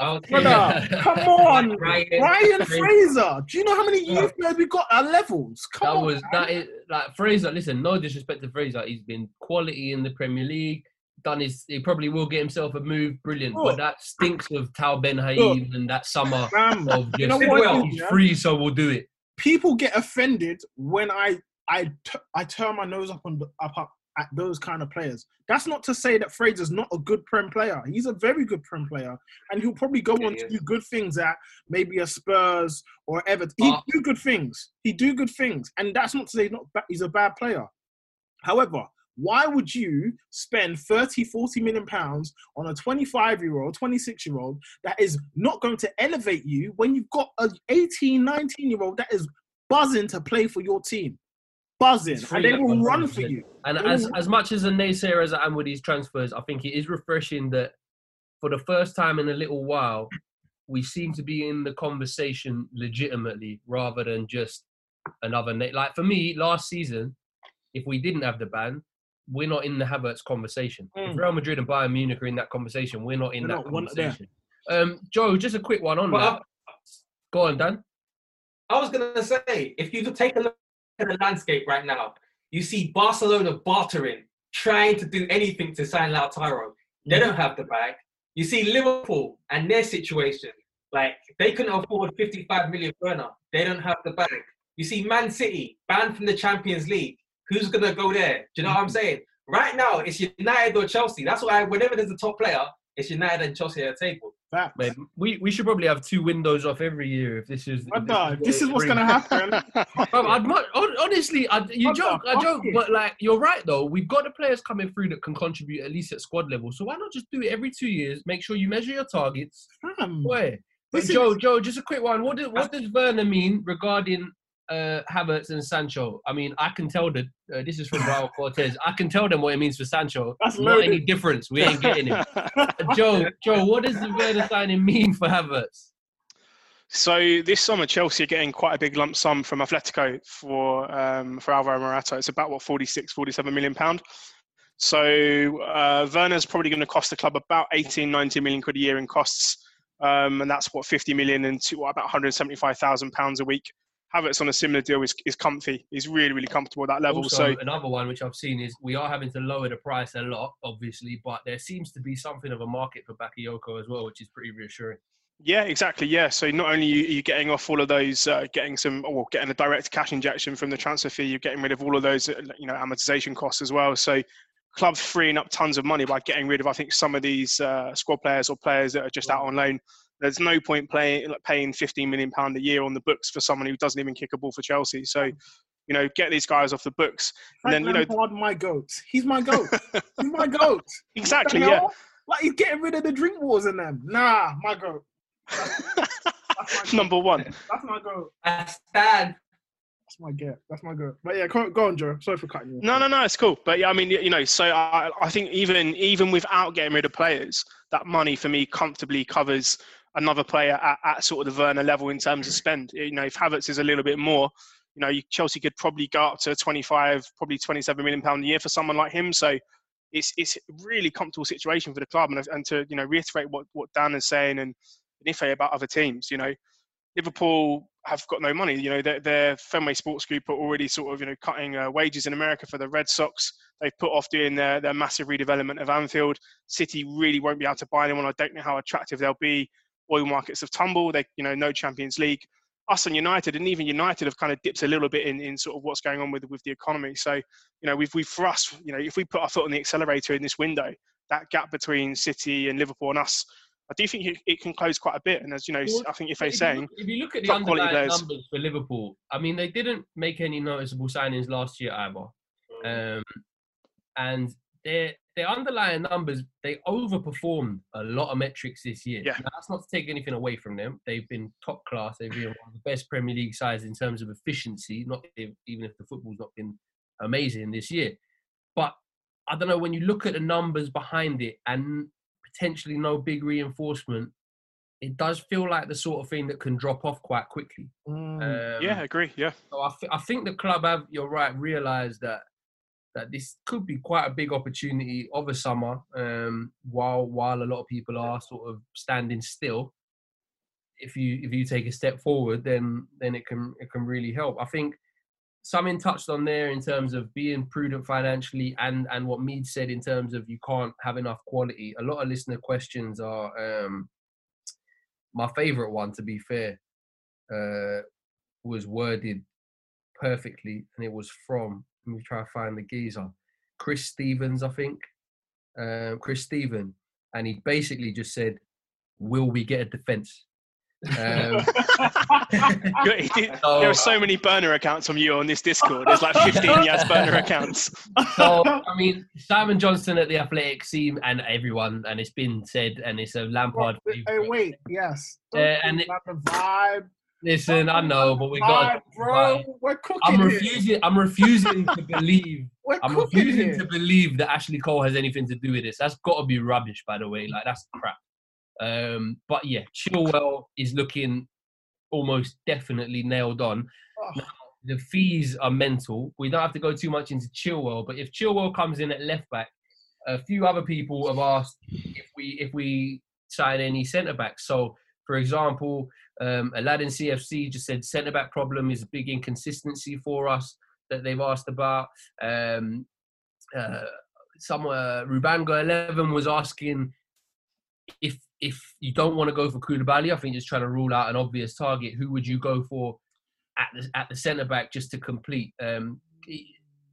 I Brother, come on, Ryan, Ryan Fraser. Do you know how many youth players we got at levels? Come that on, was man. that is like Fraser. Listen, no disrespect to Fraser, he's been quality in the Premier League. Done his, he probably will get himself a move, brilliant. Look. But that stinks of Tal Ben. Haim and that summer Fam, of you just know what, he's yeah? free, so we'll do it. people get offended when I I t- I turn my nose up on the, up, up at those kind of players. That's not to say that Fraser's not a good prem player. He's a very good prem player, and he'll probably go on to do good things at maybe a Spurs or Everton. He Uh, do good things. He do good things, and that's not to say not ba- he's a bad player. However, why would you spend 30, 40 million pounds on a 25 year old, 26 year old that is not going to elevate you when you've got an 18, 19 year old that is buzzing to play for your team? Buzzing. And they will run for you. And as as much as a naysayer as I am with these transfers, I think it is refreshing that for the first time in a little while, we seem to be in the conversation legitimately rather than just another na- like for me last season. If we didn't have the ban, we're not in the Havertz conversation. If Mm. Real Madrid and Bayern Munich are in that conversation, we're not in We're that not conversation. Um, Joe, just a quick one on But that. Go on, Dan. I was gonna say, if you take a look at the landscape right now, you see Barcelona bartering, trying to do anything to sign Lautaro. They don't have the bag. You see Liverpool and their situation, like they couldn't afford 55 million Werner. They don't have the bag. You see Man City banned from the Champions League. Who's gonna go there? Do you know what I'm saying? Right now, it's United or Chelsea. That's why whenever there's a top player, it's United and Chelsea at the table. Mate, we, we should probably have two windows off every year if this is. if Brother, this is what's gonna happen. I'd much, honestly, I'd, you What joke, I joke, is- but like you're right though. We've got the players coming through that can contribute at least at squad level. So why not just do it every two years? Make sure you measure your targets. Fam, Boy, but is- Joe, Joe, just a quick one. What does what does Werner mean regarding uh, Havertz and Sancho? I mean, I can tell that uh, this is from Raul Cortez. I can tell them what it means for Sancho. That's Not any difference. We ain't getting it. Joe, Joe, what does the Werner signing mean for Havertz? So this summer, Chelsea are getting quite a big lump sum from Atletico for um, for Alvaro Morata. It's about what 46, 47 million pound. So uh, Werner's probably going to cost the club about 18, 19 million quid a year in costs, um, and that's what 50 million into what, about 175,000 pounds a week. Havertz on a similar deal is, is comfy. He's really, really comfortable at that level. Also, so another one which I've seen is we are having to lower the price a lot, obviously, but there seems to be something of a market for Bakayoko as well, which is pretty reassuring. Yeah, exactly. Yeah. So not only are you getting off all of those, uh, getting some, or getting a direct cash injection from the transfer fee, you're getting rid of all of those, uh, you know, amortization costs as well. So clubs freeing up tons of money by getting rid of, I think, some of these uh, squad players or players that are just out on loan. There's no point playing like paying 15 million pound a year on the books for someone who doesn't even kick a ball for Chelsea. So, you know, get these guys off the books, Frank and then you know, Lampard, my goat. He's my goat. he's my goat. Exactly, What the yeah. Like he's getting rid of the drink wars in them. Nah, my goat. That's my number one. That's my goat. I stand. That's my get. That's my goat. But yeah, go, go on, Joe. Sorry for cutting you. off. No, no, no, it's cool. But yeah, I mean, you know, so I, I think even even without getting rid of players, that money for me comfortably covers another player at, at sort of the Werner level in terms of spend. You know, if Havertz is a little bit more, you know, Chelsea could probably go up to 25, probably 27 million pound a year for someone like him. So it's it's a really comfortable situation for the club. And, and to you know reiterate what what Dan is saying and Ife about other teams, you know, Liverpool have got no money. You know, their, their Fenway Sports Group are already sort of, you know, cutting uh, wages in America for the Red Sox. They've put off doing their, their massive redevelopment of Anfield. City really won't be able to buy anyone. I don't know how attractive they'll be. Oil markets have tumbled. They, you know, no Champions League. Us and United, and even United have kind of dipped a little bit in, in sort of what's going on with with the economy. So, you know, we've, we've for us, you know, if we put our foot on the accelerator in this window, that gap between City and Liverpool and us, I do think it, it can close quite a bit. And as you know, Well, I think if they're saying look- if you look at the underlying players. numbers for Liverpool, I mean, they didn't make any noticeable signings last year either, um, and their their underlying numbers they overperformed a lot of metrics this year. Yeah. Now, that's not to take anything away from them. They've been top class. They've been one of the best Premier League sides in terms of efficiency. Not if, even if the football's not been amazing this year, but I don't know when you look at the numbers behind it and potentially no big reinforcement it does feel like the sort of thing that can drop off quite quickly. Um, yeah, I agree. Yeah. So I, th- I think the club have, you're right, realised that that this could be quite a big opportunity of a summer um, while while a lot of people are sort of standing still. If you if you take a step forward, then then it can it can really help. I think something touched on there in terms of being prudent financially and and what Mead said in terms of you can't have enough quality. A lot of listener questions are um, my favorite one, to be fair, uh, was worded perfectly, and it was from. Let me try to find the geezer, Chris Stevens, I think. Um, Chris Steven, and he basically just said, "Will we get a defense?" Um, Good. there are so many burner accounts from you on this Discord. There's like 15 Yaz burner accounts. so I mean, Simon Johnson at the Athletic seem and everyone, and it's been said, and it's a Lampard. Hey, wait, yes. Uh, and it- the vibe. Listen, I know, but we got. Bro. We're cooking. I'm refusing. I'm refusing to believe. We're I'm refusing to believe that Ashley Cole has anything to do with this. That's got to be rubbish, by the way. Like that's crap. Um, but yeah, Chilwell is looking almost definitely nailed on. Now, the fees are mental. We don't have to go too much into Chilwell, but if Chilwell comes in at left back, a few other people have asked if we if we sign any centre backs. So, for example, um, Aladdin CFC just said centre back problem is a big inconsistency for us that they've asked about. Um, uh, somewhere Rubanga Eleven was asking if if you don't want to go for Koulibaly, I think just trying to rule out an obvious target. Who would you go for at the at the centre back just to complete? Um,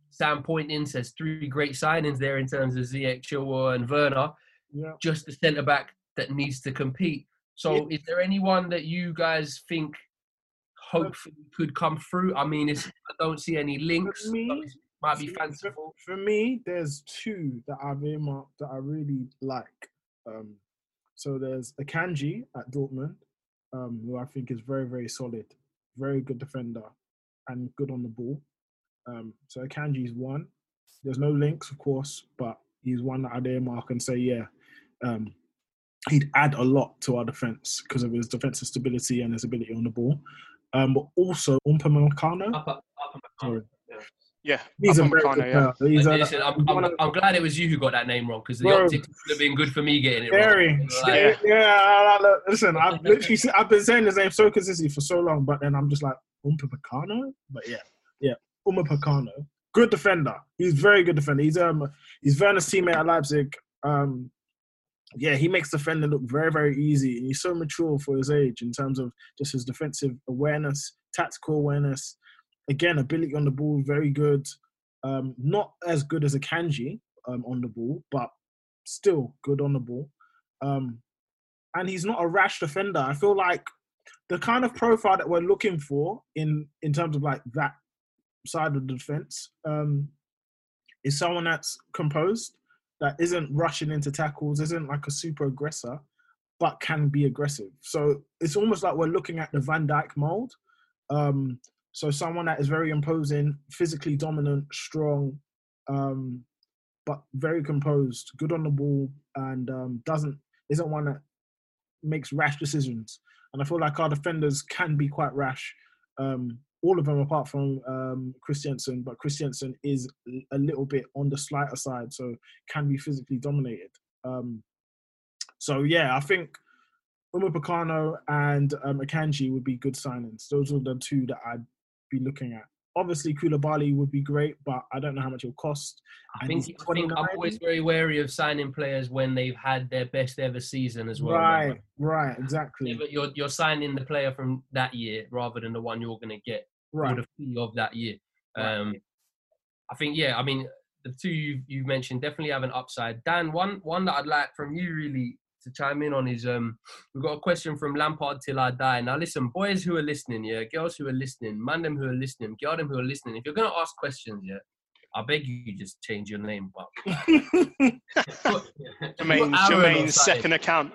Sam Pointing says three great signings there in terms of Ziyech, Chilwell, and Werner. Yeah. Just the centre back that needs to compete. So, is there anyone that you guys think hopefully could come through? I mean, it's, I don't see any links. me, might be for- fanciful. For me, there's two that I've earmarked that I really like. Um, so there's Akanji at Dortmund, um, who I think is very, very solid, very good defender, and good on the ball. Um, so Akanji's one. There's no links, of course, but he's one that I'd earmark and say, yeah, um, he'd add a lot to our defense because of his defensive stability and his ability on the ball. Um, but also Upamecano. Sorry. Yeah, He's a Upamecano, very good yeah. He's a- Listen, I'm, I'm, I'm glad it was you who got that name wrong because the Bro. optics would have been good for me getting it Very. wrong. Yeah, Like, yeah, look, listen, I've literally se- I've been saying his name so consistently for so long, but then I'm just like Umpa Picano. But yeah, yeah, Uma Picano, good defender. He's very good defender. He's um he's Werner's teammate at Leipzig. Um, yeah, he makes defending look very very easy, and he's so mature for his age in terms of just his defensive awareness, tactical awareness. Again, ability on the ball, very good. Um, not as good as Akanji um, on the ball, but still good on the ball. Um, and he's not a rash defender. I feel like the kind of profile that we're looking for in in terms of like that side of the defense um, is someone that's composed, that isn't rushing into tackles, isn't like a super aggressor, but can be aggressive. So it's almost like we're looking at the Van Dijk mold. Um, so someone that is very imposing, physically dominant, strong, um, but very composed, good on the ball, and um, doesn't isn't one that makes rash decisions. And I feel like our defenders can be quite rash. Um, all of them apart from um, Christensen, but Christensen is a little bit on the slighter side, so can be physically dominated. Um, so yeah, I think Upamecano and um, Akanji would be good signings. Those are the two that I'd be looking at. Obviously, Koulibaly would be great, but I don't know how much it'll cost. I think, I think I'm always very wary of signing players when they've had their best ever season as well. Right, right, exactly. Yeah, but you're you're signing the player from that year rather than the one you're going to get right. for the fee of that year. Um, right. I think yeah. I mean, the two you you mentioned definitely have an upside. Dan, one one that I'd like from you really to chime in on is um we've got a question from Lampard till I die. Now listen, boys who are listening, yeah, girls who are listening, man them who are listening, girl them who are listening. If you're gonna ask questions, yeah, I beg you, you just change your name. But Jermaine, Jermaine's second account.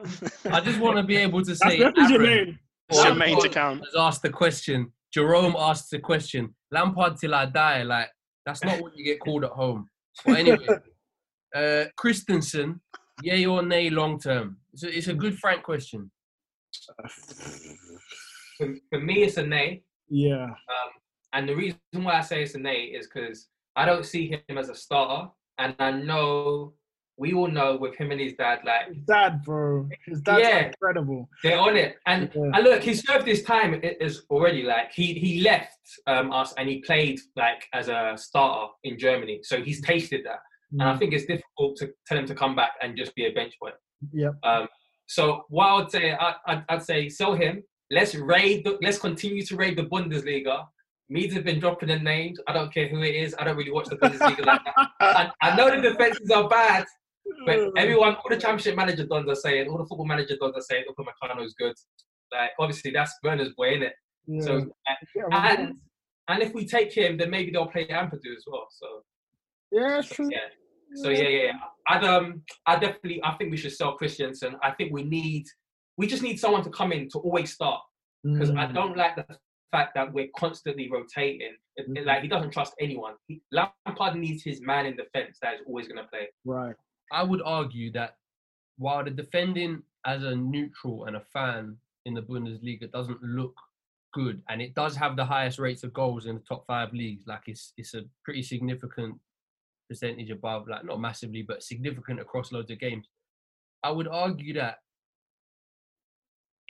I just want to be able to say That's your name. Jermaine's account. Has asked the question. Jerome asks the question. Lampard till I die. Like that's not what you get called at home. But anyway, uh, Christensen Yay or nay long term? It's a, it's a good frank question. For, for me, it's a nay. Yeah. Um, and the reason why I say it's a nay is because I don't see him as a starter, and I know we all know with him and his dad, like his dad, bro, his dad's yeah, incredible. They're on it, and yeah. and look, he served his time is already. Like he he left um, us and he played like as a starter in Germany, so he's tasted that. Mm. And I mm. think it's difficult to tell him to come back and just be a bench boy. Yeah. Um, so what I would say, I, I'd, I'd say sell him. Let's raid. The, let's continue to raid the Bundesliga. Meads have been dropping the names. I don't care who it is. I don't really watch the Bundesliga like that. I, I know the defenses are bad, but everyone, all the championship manager dons are saying, all the football manager dons are saying, Upamecano is good. Like obviously that's Werner's boy, isn't it? Yeah. So and and if we take him, then maybe they'll play Ampadu as well. So yeah, true. Yeah. So yeah, yeah, yeah. I'd um, I definitely, I think we should sell Christensen. I think we need, we just need someone to come in to always start because mm. I don't like the fact that we're constantly rotating. It, mm. Like he doesn't trust anyone. He, Lampard needs his man in defence that is always going to play. Right. I would argue that while the defending as a neutral and a fan in the Bundesliga doesn't look good, and it does have the highest rates of goals in the top five leagues, like it's it's a pretty significant percentage above, like not massively, but significant across loads of games. I would argue that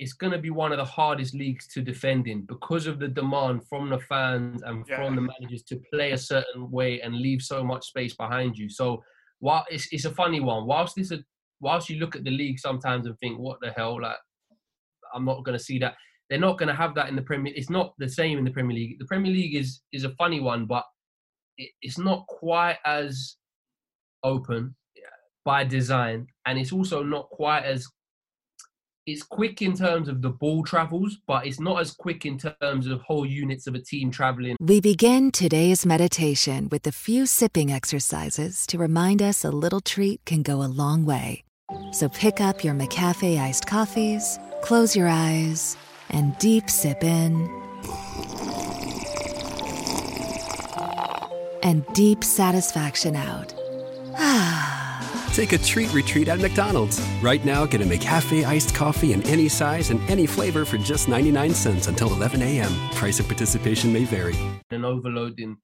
it's going to be one of the hardest leagues to defend in because of the demand from the fans and yeah. from the managers to play a certain way and leave so much space behind you. So, while it's, it's a funny one, whilst this, whilst you look at the league sometimes and think, what the hell, like I'm not going to see that. They're not going to have that in the Premier. It's not the same in the Premier League. The Premier League is is a funny one, but it's not quite as open by design, and it's also not quite as it's quick in terms of the ball travels, but it's not as quick in terms of whole units of a team traveling. We begin today's meditation with a few sipping exercises to remind us a little treat can go a long way. So pick up your McCafe iced coffees, close your eyes, and deep sip in and deep satisfaction out. Ah. Take a treat retreat at McDonald's. Right now, get a McCafe iced coffee in any size and any flavor for just 99 cents until 11 a.m. Price of participation may vary. And overloading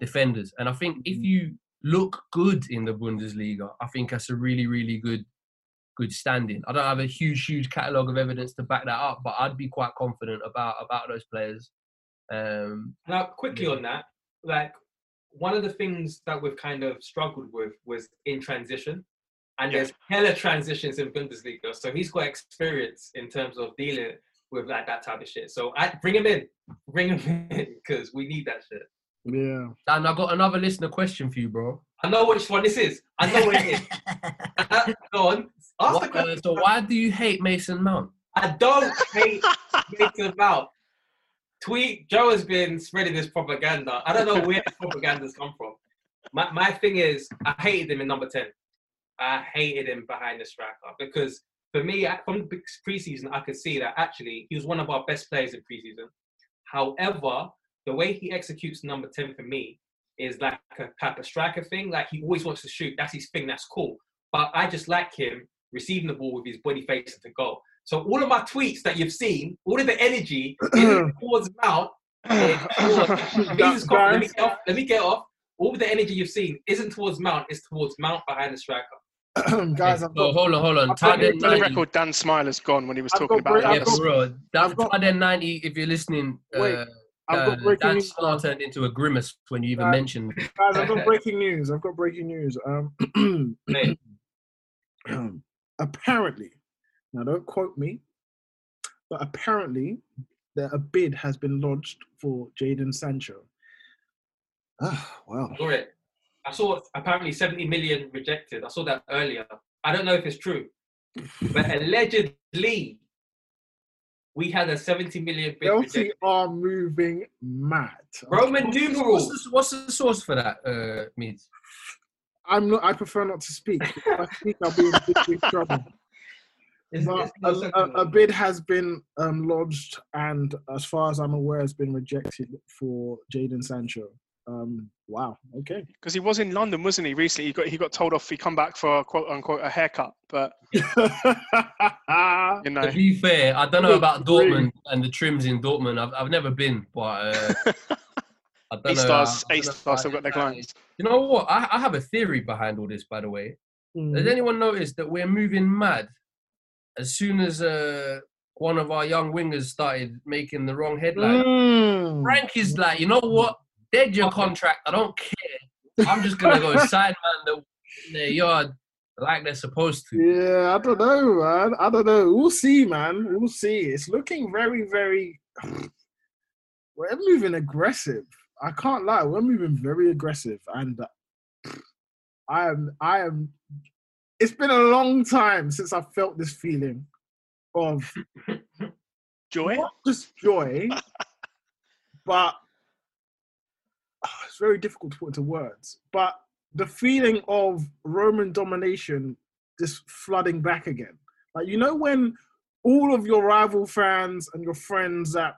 defenders. And I think if you look good in the Bundesliga, I think that's a really, really good good standing. I don't have a huge, huge catalogue of evidence to back that up, but I'd be quite confident about about those players. Um, now, quickly on that, like one of the things that we've kind of struggled with was in transition. And yeah. there's hella transitions in Bundesliga. So he's got experience in terms of dealing with like that type of shit. So I bring him in. Bring him in because we need that shit. Yeah. And I got another listener question for you, bro. I know which one this is. I know what it is. Go on. Ask what the Uh, so why do you hate Mason Mount? I don't hate Mason Mount. Tweet Joe has been spreading this propaganda. I don't know where the propaganda's come from. My my thing is, I hated him in number ten. I hated him behind the striker because for me, from the preseason, I could see that actually he was one of our best players in preseason. However, the way he executes number 10 for me is like a type of striker thing. Like he always wants to shoot. That's his thing. That's cool. But I just like him receiving the ball with his body facing to goal. So all of my tweets that you've seen, all of the energy is towards Mount. is Jesus Christ, let me get off. Let me get off. All of the energy you've seen isn't towards Mount. It's towards Mount behind the striker. Guys, I've Oh, hold on, hold on. For the 90. record, Dan Smiler's gone when he was I've talking about great- that. I've Yeah, got- bro. That I've got- tight 90, if you're listening, Wait, uh, I've got uh, Dan news. Smart turned into a grimace when you even Guys- mentioned it. Guys, I've got breaking news. I've got breaking news. Um, apparently, now don't quote me, but apparently, that a bid has been lodged for Jaden Sancho. Ah, wow. Saw it. I saw apparently 70 million rejected. I saw that earlier. I don't know if it's true, but allegedly, we had a 70 million bid Chelsea rejected. are moving mad. Roman What's numerals. the, what's the source for that, uh, Meads? I'm not. I prefer not to speak. If I speak, I'll be in big, big trouble. But a, a, a bid has been um, lodged, and as far as I'm aware, has been rejected for Jaden Sancho. Um, wow. Okay. Because he was in London, wasn't he? Recently, he got he got told off. He come back for a, quote unquote a haircut, but you know, To be fair, I don't know about. Dortmund and the trims in Dortmund. I've, I've never been, but uh, I don't A know. stars, I- I A don't stars still about got their that. clients. You know what? I, I have a theory behind all this, by the way. Mm. Has anyone noticed that we're moving mad as soon as uh, one of our young wingers started making the wrong headline? Mm. Frank is like, you know what? Dead your contract. I don't care. I'm just gonna go sign man the, their yard like they're supposed to. Yeah, I don't know, man. I don't know. We'll see, man. We'll see. It's looking very, very. We're moving aggressive. I can't lie. We're moving very aggressive, and uh, I am. I am. It's been a long time since I felt this feeling of joy. Not just joy, but ah, it's very difficult to put into words. But the feeling of Roman domination just flooding back again. Like you know when all of your rival fans and your friends that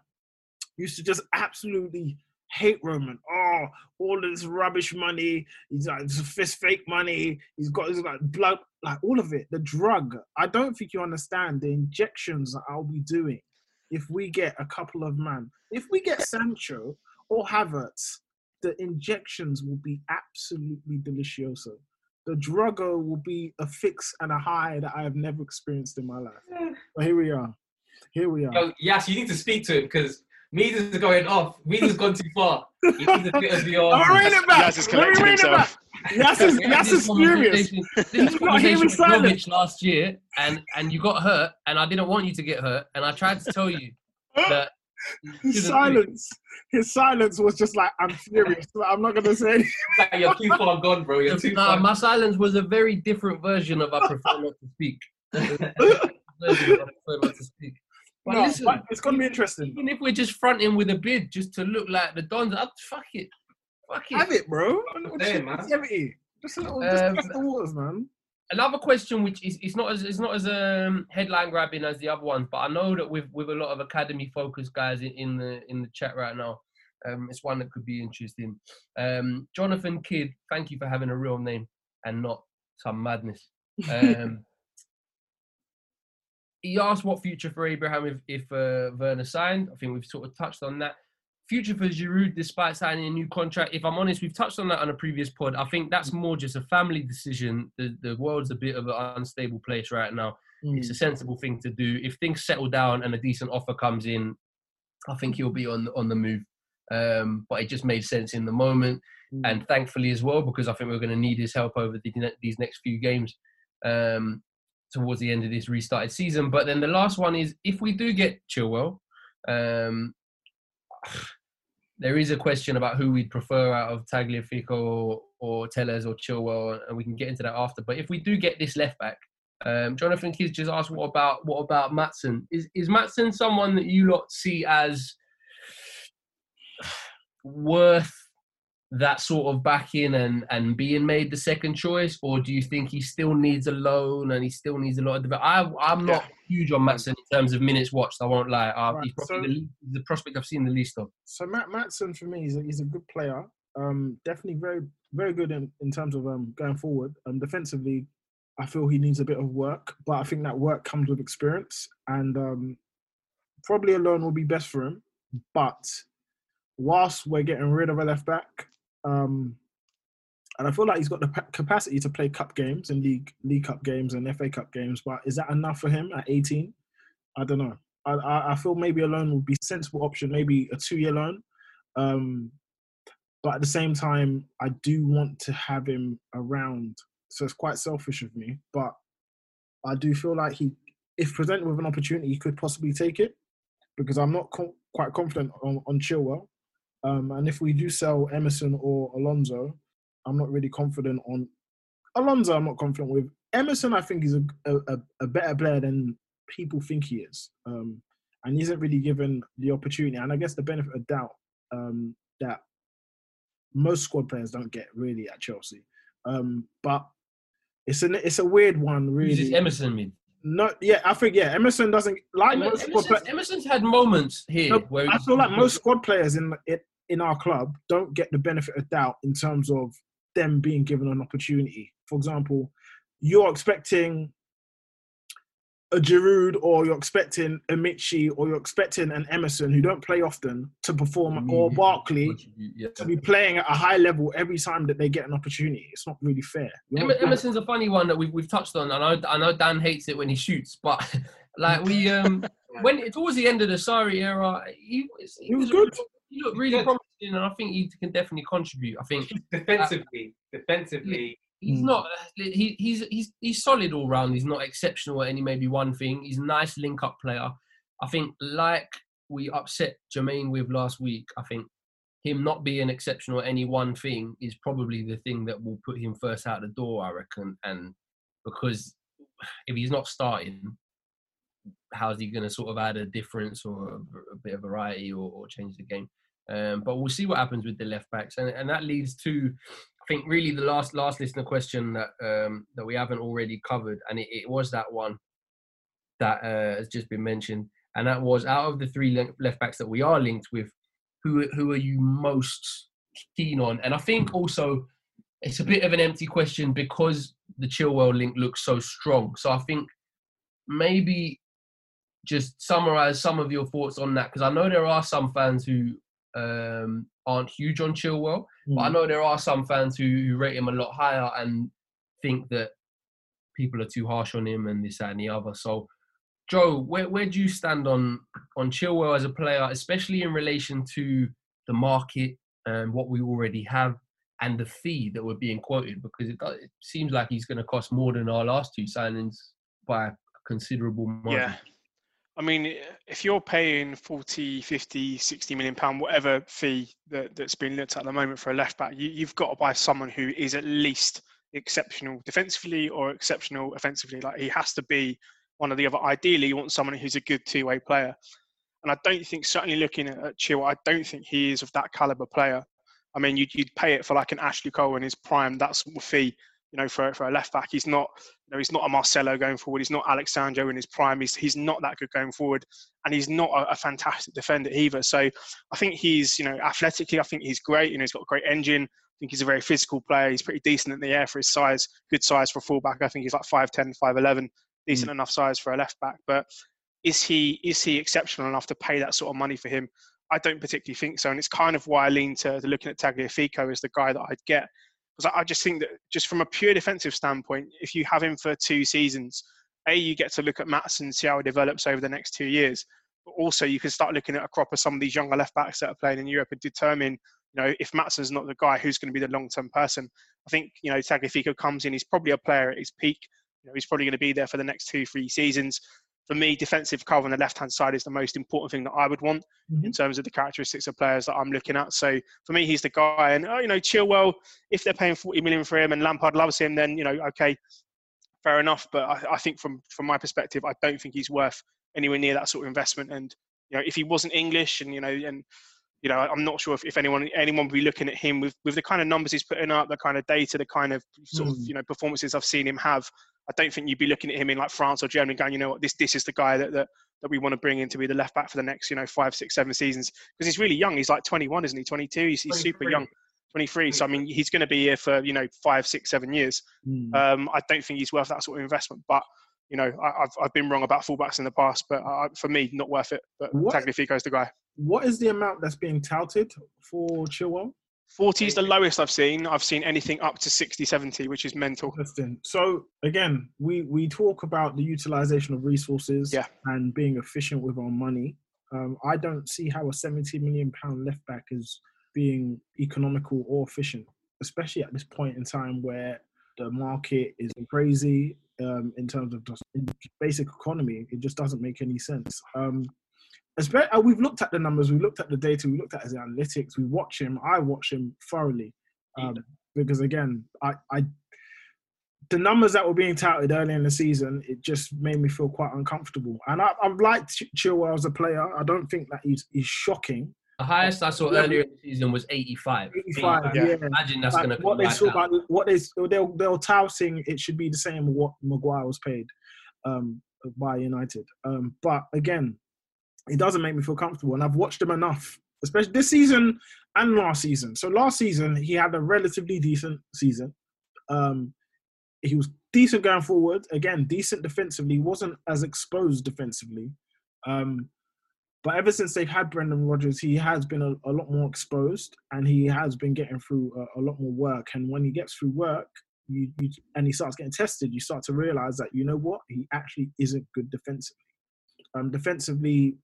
used to just absolutely hate Roman. Oh, all this rubbish money. He's like it's fist fake money. He's got his like blood, like all of it. The drug. I don't think you understand the injections that I'll be doing if we get a couple of man. If we get Sancho or Havertz, the injections will be absolutely delicioso. The druggo will be a fix and a high that I have never experienced in my life. But here we are. Here we are. Yo, yes, you need to speak to him because Mead is going off. Mead has gone too far. He needs a bit of the. I'm reading it back. Yas is Let me collecting it himself. back. Yas is, We had Yas this is furious. You This not hear with silent. Last year, and and you got hurt, and I didn't want you to get hurt, and I tried to tell you that. His shouldn't do silence, his silence was just like, I'm furious. Like, I'm not gonna say anything. Like, you're too far gone, bro. You're too Nah, far. my silence was a very different version of I prefer not to speak. I prefer not to speak. But No, listen, but it's gonna be interesting. even if we're just fronting with a bid just to look like the Dons, I'd fuck it. Fuck it. Have it, bro. A Damn, man. Just a little, just Um, test the waters, man. Another question, which is it's not as it's not as um, headline grabbing as the other ones, but I know that with with a lot of academy focused guys in, in the in the chat right now, um, it's one that could be interesting. Um, Jonathan Kidd, thank you for having a real name and not some madness. Um, he asked what future for Abraham if if uh, Werner signed. I think we've sort of touched on that. Future for Giroud, despite signing a new contract. If I'm honest, we've touched on that on a previous pod. I think that's more just a family decision. The the world's a bit of an unstable place right now. It's a sensible thing to do. If things settle down and a decent offer comes in, I think he'll be on on the move. Um, but it just made sense in the moment, and thankfully as well because I think we're going to need his help over the, these next few games um, towards the end of this restarted season. But then the last one is if we do get Chilwell, um, there is a question about who we'd prefer out of Tagliafico or, or Telles or Chilwell, and we can get into that after. But if we do get this left back, Um, Jonathan Kids just asked, "What about what about Maatsen? Is is Maatsen someone that you lot see as worth that sort of backing and and being made the second choice, or do you think he still needs a loan and he still needs a lot of development? I I'm not huge on Maatsen in terms of minutes watched. I won't lie. Uh, Right, He's probably so- the, the prospect I've seen the least of. So Matt Maatsen for me, he's a, he's a good player. Um, definitely very very good in, in terms of um, going forward. Um, defensively, I feel he needs a bit of work, but I think that work comes with experience, and um, probably a loan will be best for him. But whilst we're getting rid of a left back, um, and I feel like he's got the capacity to play cup games and league league cup games and FA Cup games, but is that enough for him at 18? I don't know. I, I, feel maybe a loan would be a sensible option, maybe a two-year loan. Um, but at the same time, I do want to have him around. So it's quite selfish of me, but I do feel like he, if presented with an opportunity, he could possibly take it because I'm not co- quite confident on, on Chilwell. Um, and if we do sell Emerson or Alonso, I'm not really confident on Alonso. I'm not confident with Emerson. I think he's a, a, a better player than people think he is, um, and he isn't really given the opportunity. And I guess the benefit of doubt um, that most squad players don't get really at Chelsea. Um, but it's an it's a weird one, really. Who's Emerson mean? No, yeah, I think yeah, Emerson doesn't like Emer- most squad Emerson's, Emerson's had moments here no, where I feel like most squad players in in in our club don't get the benefit of doubt in terms of them being given an opportunity. For example, you're expecting a Giroud or you're expecting a Michy or you're expecting an Emerson who don't play often to perform or Barkley to be playing at a high level every time that they get an opportunity. It's not really fair. You're Emer- not- Emerson's a funny one that we've, we've touched on. I know I know Dan hates it when he shoots, but like we um when towards the end of the Sarri era, he was, he was good. He looked really promising, and I think he can definitely contribute. I think defensively, defensively, he's not he, he's he's he's solid all round. He's not exceptional at any maybe one thing. He's a nice link up player. I think like we upset Jermaine with last week. I think him not being exceptional at any one thing is probably the thing that will put him first out the door. I reckon, and because if he's not starting, how's he going to sort of add a difference or a, bit of variety or, or change the game? Um, but we'll see what happens with the left backs, and, and that leads to, think, really the last last listener question that um, that we haven't already covered, and it, it was that one that uh, has just been mentioned, and that was out of the three left backs that we are linked with, who who are you most keen on? And I think also it's a bit of an empty question because the Chilwell link looks so strong. So I think maybe just summarize some of your thoughts on that because I know there are some fans who um, aren't huge on Chilwell, but I Mm. know there are some fans who, who rate him a lot higher and think that people are too harsh on him and this that, and the other. So, Joe, where where do you stand on on Chilwell as a player, especially in relation to the market and what we already have and the fee that we're being quoted? Because it, does- it seems like he's going to cost more than our last two signings by a considerable margin. Yeah. I mean, if you're paying 40, 50, 60 million pound, whatever fee that, that's been looked at at the moment for a left back, you, you've got to buy someone who is at least exceptional defensively or exceptional offensively. Like he has to be one or the other. Ideally, you want someone who's a good two-way player. And I don't think, certainly looking at, at I don't think he is of that caliber player. I mean, you'd, you'd pay it for like an Ashley Cole in his prime, that sort of fee, you know, for, for a left back. He's not, you know, he's not a Marcelo going forward. He's not Alex Sandro in his prime. He's, he's not that good going forward. And he's not a, a fantastic defender either. So I think he's, you know, athletically, I think he's great. You know, he's got a great engine. I think he's a very physical player. He's pretty decent in the air for his size, good size for a fullback. I think he's like 5'10, 5'11, decent mm. enough size for a left back. But is he is he exceptional enough to pay that sort of money for him? I don't particularly think so, and it's kind of why I lean to, to looking at Tagliafico as the guy that I'd get because I, just think that just from a pure defensive standpoint, if you have him for two seasons, a you get to look at Maatsen, see how he develops over the next two years, but also you can start looking at a crop of some of these younger left backs that are playing in Europe and determine, you know, if Maatsen's not the guy, who's going to be the long term person. I think you know Tagliafico comes in, he's probably a player at his peak. You know, he's probably going to be there for the next two, three seasons for me, defensive cover on the left hand side is the most important thing that I would want mm-hmm. in terms of the characteristics of players that I'm looking at. So for me, he's the guy. And oh, you know, Chilwell, if they're paying 40 million for him and Lampard loves him, then you know, okay, fair enough. But I, I think from from my perspective, I don't think he's worth anywhere near that sort of investment. And you know, if he wasn't English, and you know, and you know, I'm not sure if, if anyone anyone would be looking at him with, with the kind of numbers he's putting up, the kind of data, the kind of sort mm. of you know performances I've seen him have. I don't think you'd be looking at him in like France or Germany, going, you know what, this this is the guy that that, that we want to bring in to be the left back for the next you know five, six, seven seasons because he's really young. He's like 21, isn't he? 22. He's, he's super young. 23. So I mean, he's going to be here for you know five, six, seven years. Mm. Um, I don't think he's worth that sort of investment, but you know, I, have I've been wrong about fullbacks in the past, but uh, for me, not worth it. But Tagliafico's the guy. What is the amount that's being touted for Chilwell? 40 is the lowest I've seen. I've seen anything up to 60, 70, which is mental. Interesting. So again, we we talk about the utilization of resources yeah. and being efficient with our money. Um, I don't see how a 70 million pound left back is being economical or efficient, especially at this point in time where the market is crazy um, in terms of just basic economy. It just doesn't make any sense. Um, uh, we've looked at the numbers, we looked at the data, we looked at his analytics. We watch him. I watch him thoroughly um, because again, I, I the numbers that were being touted early in the season, it just made me feel quite uncomfortable. And I, I've liked Chilwell as a player. I don't think that he's, he's shocking. The highest I saw earlier in the season was 85. 85, 85. yeah. Imagine that's like going to what they saw about what they they're they're touting it should be the same what Maguire was paid um, by United. Um, but again, it doesn't make me feel comfortable, and I've watched him enough, especially this season and last season. So last season he had a relatively decent season. Um, he was decent going forward. Again, decent defensively. wasn't as exposed defensively. Um, but ever since they've had Brendan Rodgers, he has been a, a lot more exposed and he has been getting through a, a lot more work. And when he gets through work, you, you, and he starts getting tested, you start to realize that you know what he actually isn't good defensively. Um, defensively,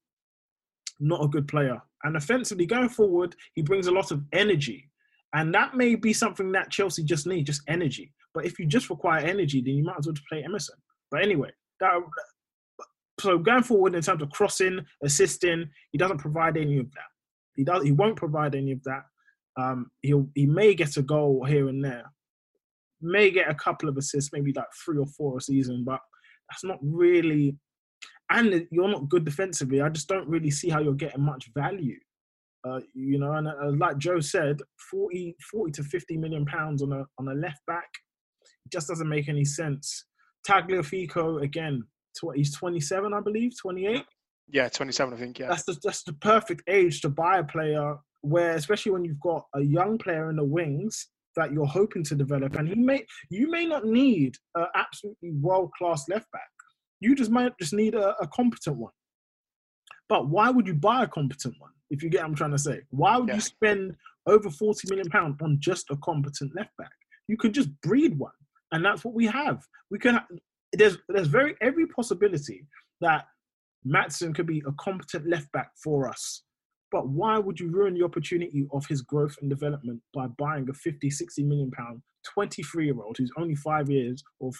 not a good player, and offensively going forward, he brings a lot of energy, and that may be something that Chelsea just need, just energy. But if you just require energy, then you might as well play Emerson. But anyway, that so going forward in terms of crossing, assisting, he doesn't provide any of that. He does. He won't provide any of that. Um, he'll he may get a goal here and there, may get a couple of assists, maybe like three or four a season, but that's not really. And you're not good defensively. I just don't really see how you're getting much value. Uh, you know, and uh, like Joe said, 40, 40 to 50 million pounds on a on a left back just doesn't make any sense. Tagliafico again, tw- he's 27, I believe, 28. Yeah, 27, I think. Yeah, that's the that's the perfect age to buy a player. Where, especially when you've got a young player in the wings that you're hoping to develop, and he may you may not need an absolutely world class left back. You just might just need a, a, competent one. But why would you buy a competent one? If you get what I'm trying to say, why would yeah. you spend over 40 million pounds on just a competent left back? You could just breed one, and that's what we have. We can there's there's very every possibility that Maatsen could be a competent left back for us. But why would you ruin the opportunity of his growth and development by buying a 50, 60 million pound 23 year old who's only five years or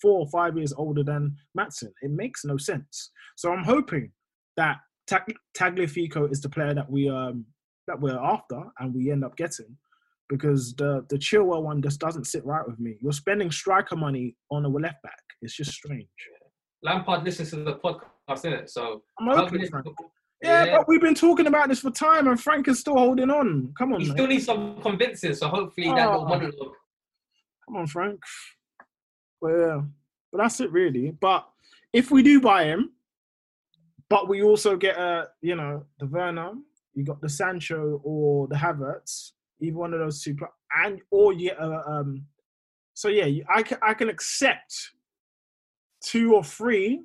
four or five years older than Maatsen? It makes no sense. So I'm hoping that Tag- Tagliafico is the player that we um that we're after and we end up getting because the the Chilwell one just doesn't sit right with me. You're spending striker money on a left back. It's just strange. Lampard listens to the podcast, isn't it. So I'm open. Yeah, yeah, but we've been talking about this for time, and Frank is still holding on. Come on, he still needs some convincing. So hopefully oh. that little monologue. Come on, Frank. Well, yeah, but that's it really. But if we do buy him, but we also get a, you know, the Werner, you got the Sancho or the Havertz, either one of those two, and or yeah, uh, um, so yeah, I can I can accept two or three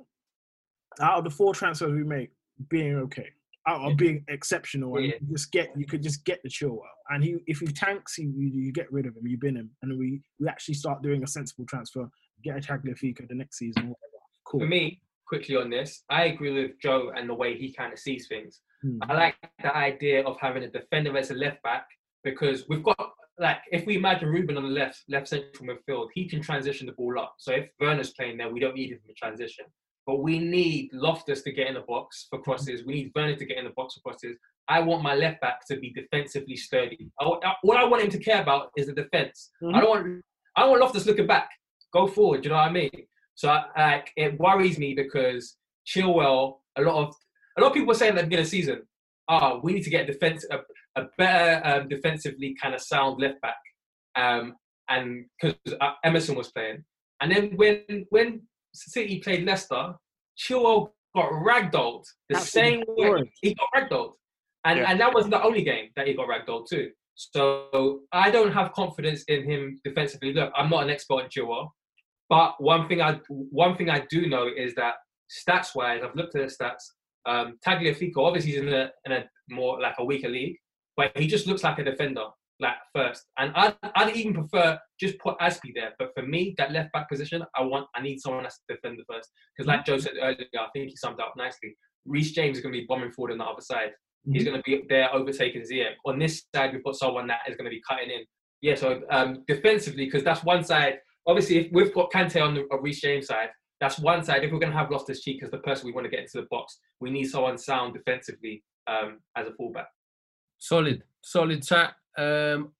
out of the four transfers we make being okay, out of being exceptional, and yeah. you just get you could just get the Chilwell, and he if he tanks, you, you get rid of him, you bin him, and we we actually start doing a sensible transfer, get a Tagliafico the next season, whatever. Cool. For me, quickly on this, I agree with Joe and the way he kind of sees things. Hmm. I like the idea of having a defender as a left back because we've got like if we imagine Ruben on the left left central midfield, he can transition the ball up. So if Werner's playing there, we don't need him for transition. But we need Loftus to get in the box for crosses. We need Werner to get in the box for crosses. I want my left back to be defensively sturdy. I, I, what I want him to care about is the defense. Mm-hmm. I don't want I don't want Loftus looking back go forward. Do you know what I mean? So like it worries me because Chilwell, a lot of a lot of people were saying at the beginning of the season, oh, we need to get defense a, a better um, defensively kind of sound left back, um, and because uh, Emerson was playing, and then when when City played Leicester, Chilwell got ragdolled the same way he got ragdolled, and Yeah. and that wasn't the only game that he got ragdolled too. So I don't have confidence in him defensively. Look, I'm not an expert in Chilwell, but one thing I one thing I do know is that stats wise, I've looked at the stats. Um, Tagliafico obviously he's in a in a more like a weaker league, but he just looks like a defender like first. And I'd, I'd even prefer just put Azpi there. But for me, that left back position, I want I need someone that's defend the first. Because like Joe said earlier, I think he summed up nicely. Reece James is going to be bombing forward on the other side. He's going to be there overtaking Ziyech. On this side, we've got someone that is going to be cutting in. Yeah, so um, defensively, because that's one side. Obviously, if we've got Kante on the on Reece James side, that's one side. If we're going to have Loftus Cheek as the person we want to get into the box, we need someone sound defensively um, as a fullback. Solid, solid chat. Um,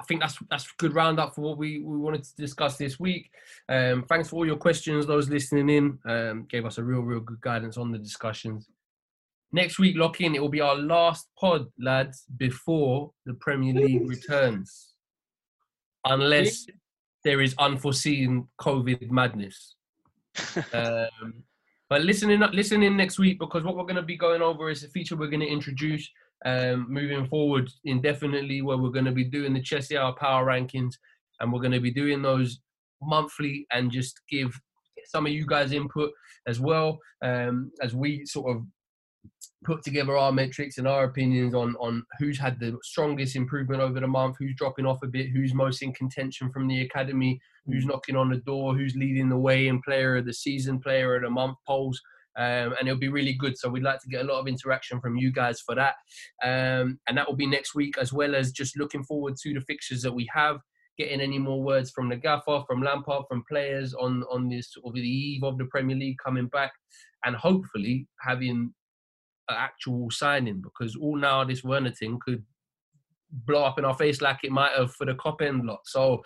I think that's that's a good roundup for what we, we wanted to discuss this week. Um, thanks for all your questions, those listening in. Um, gave us a real, real good guidance on the discussions. Next week, lock in. It will be our last pod, lads, before the Premier League returns, unless there is unforeseen COVID madness. um, but listen in, listen in next week because what we're going to be going over is a feature we're going to introduce um, moving forward indefinitely, where we're going to be doing the Chelsea Hour Power Rankings, and we're going to be doing those monthly and just give some of you guys input as well um, as we sort of put together our metrics and our opinions on on who's had the strongest improvement over the month, who's dropping off a bit, who's most in contention from the academy, who's knocking on the door, who's leading the way in player of the season, player of the month polls. Um, and it'll be really good. So we'd like to get a lot of interaction from you guys for that. Um, and that will be next week, as well as just looking forward to the fixtures that we have. Getting any more words from the gaffer, from Lampard, from players on on this of the eve of the Premier League coming back, and hopefully having an actual signing because all now this Werner thing could blow up in our face like it might have for the Kop end lot. So,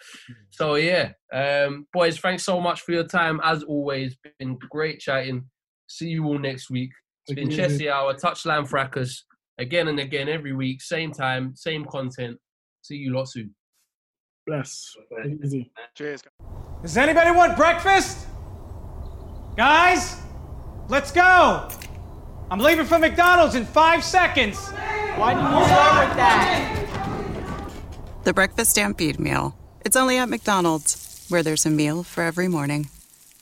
so yeah, um, boys, thanks so much for your time as always. Been great chatting. See you all next week. It's been Thank you. Chelsea Hour, Touchline Fracas, again and again every week, same time, same content. See you lot soon. Bless. Easy. Cheers. Does anybody want breakfast? Guys, let's go. I'm leaving for McDonald's in five seconds. Why did you start with that? The Breakfast Stampede Meal. It's only at McDonald's, where there's a meal for every morning.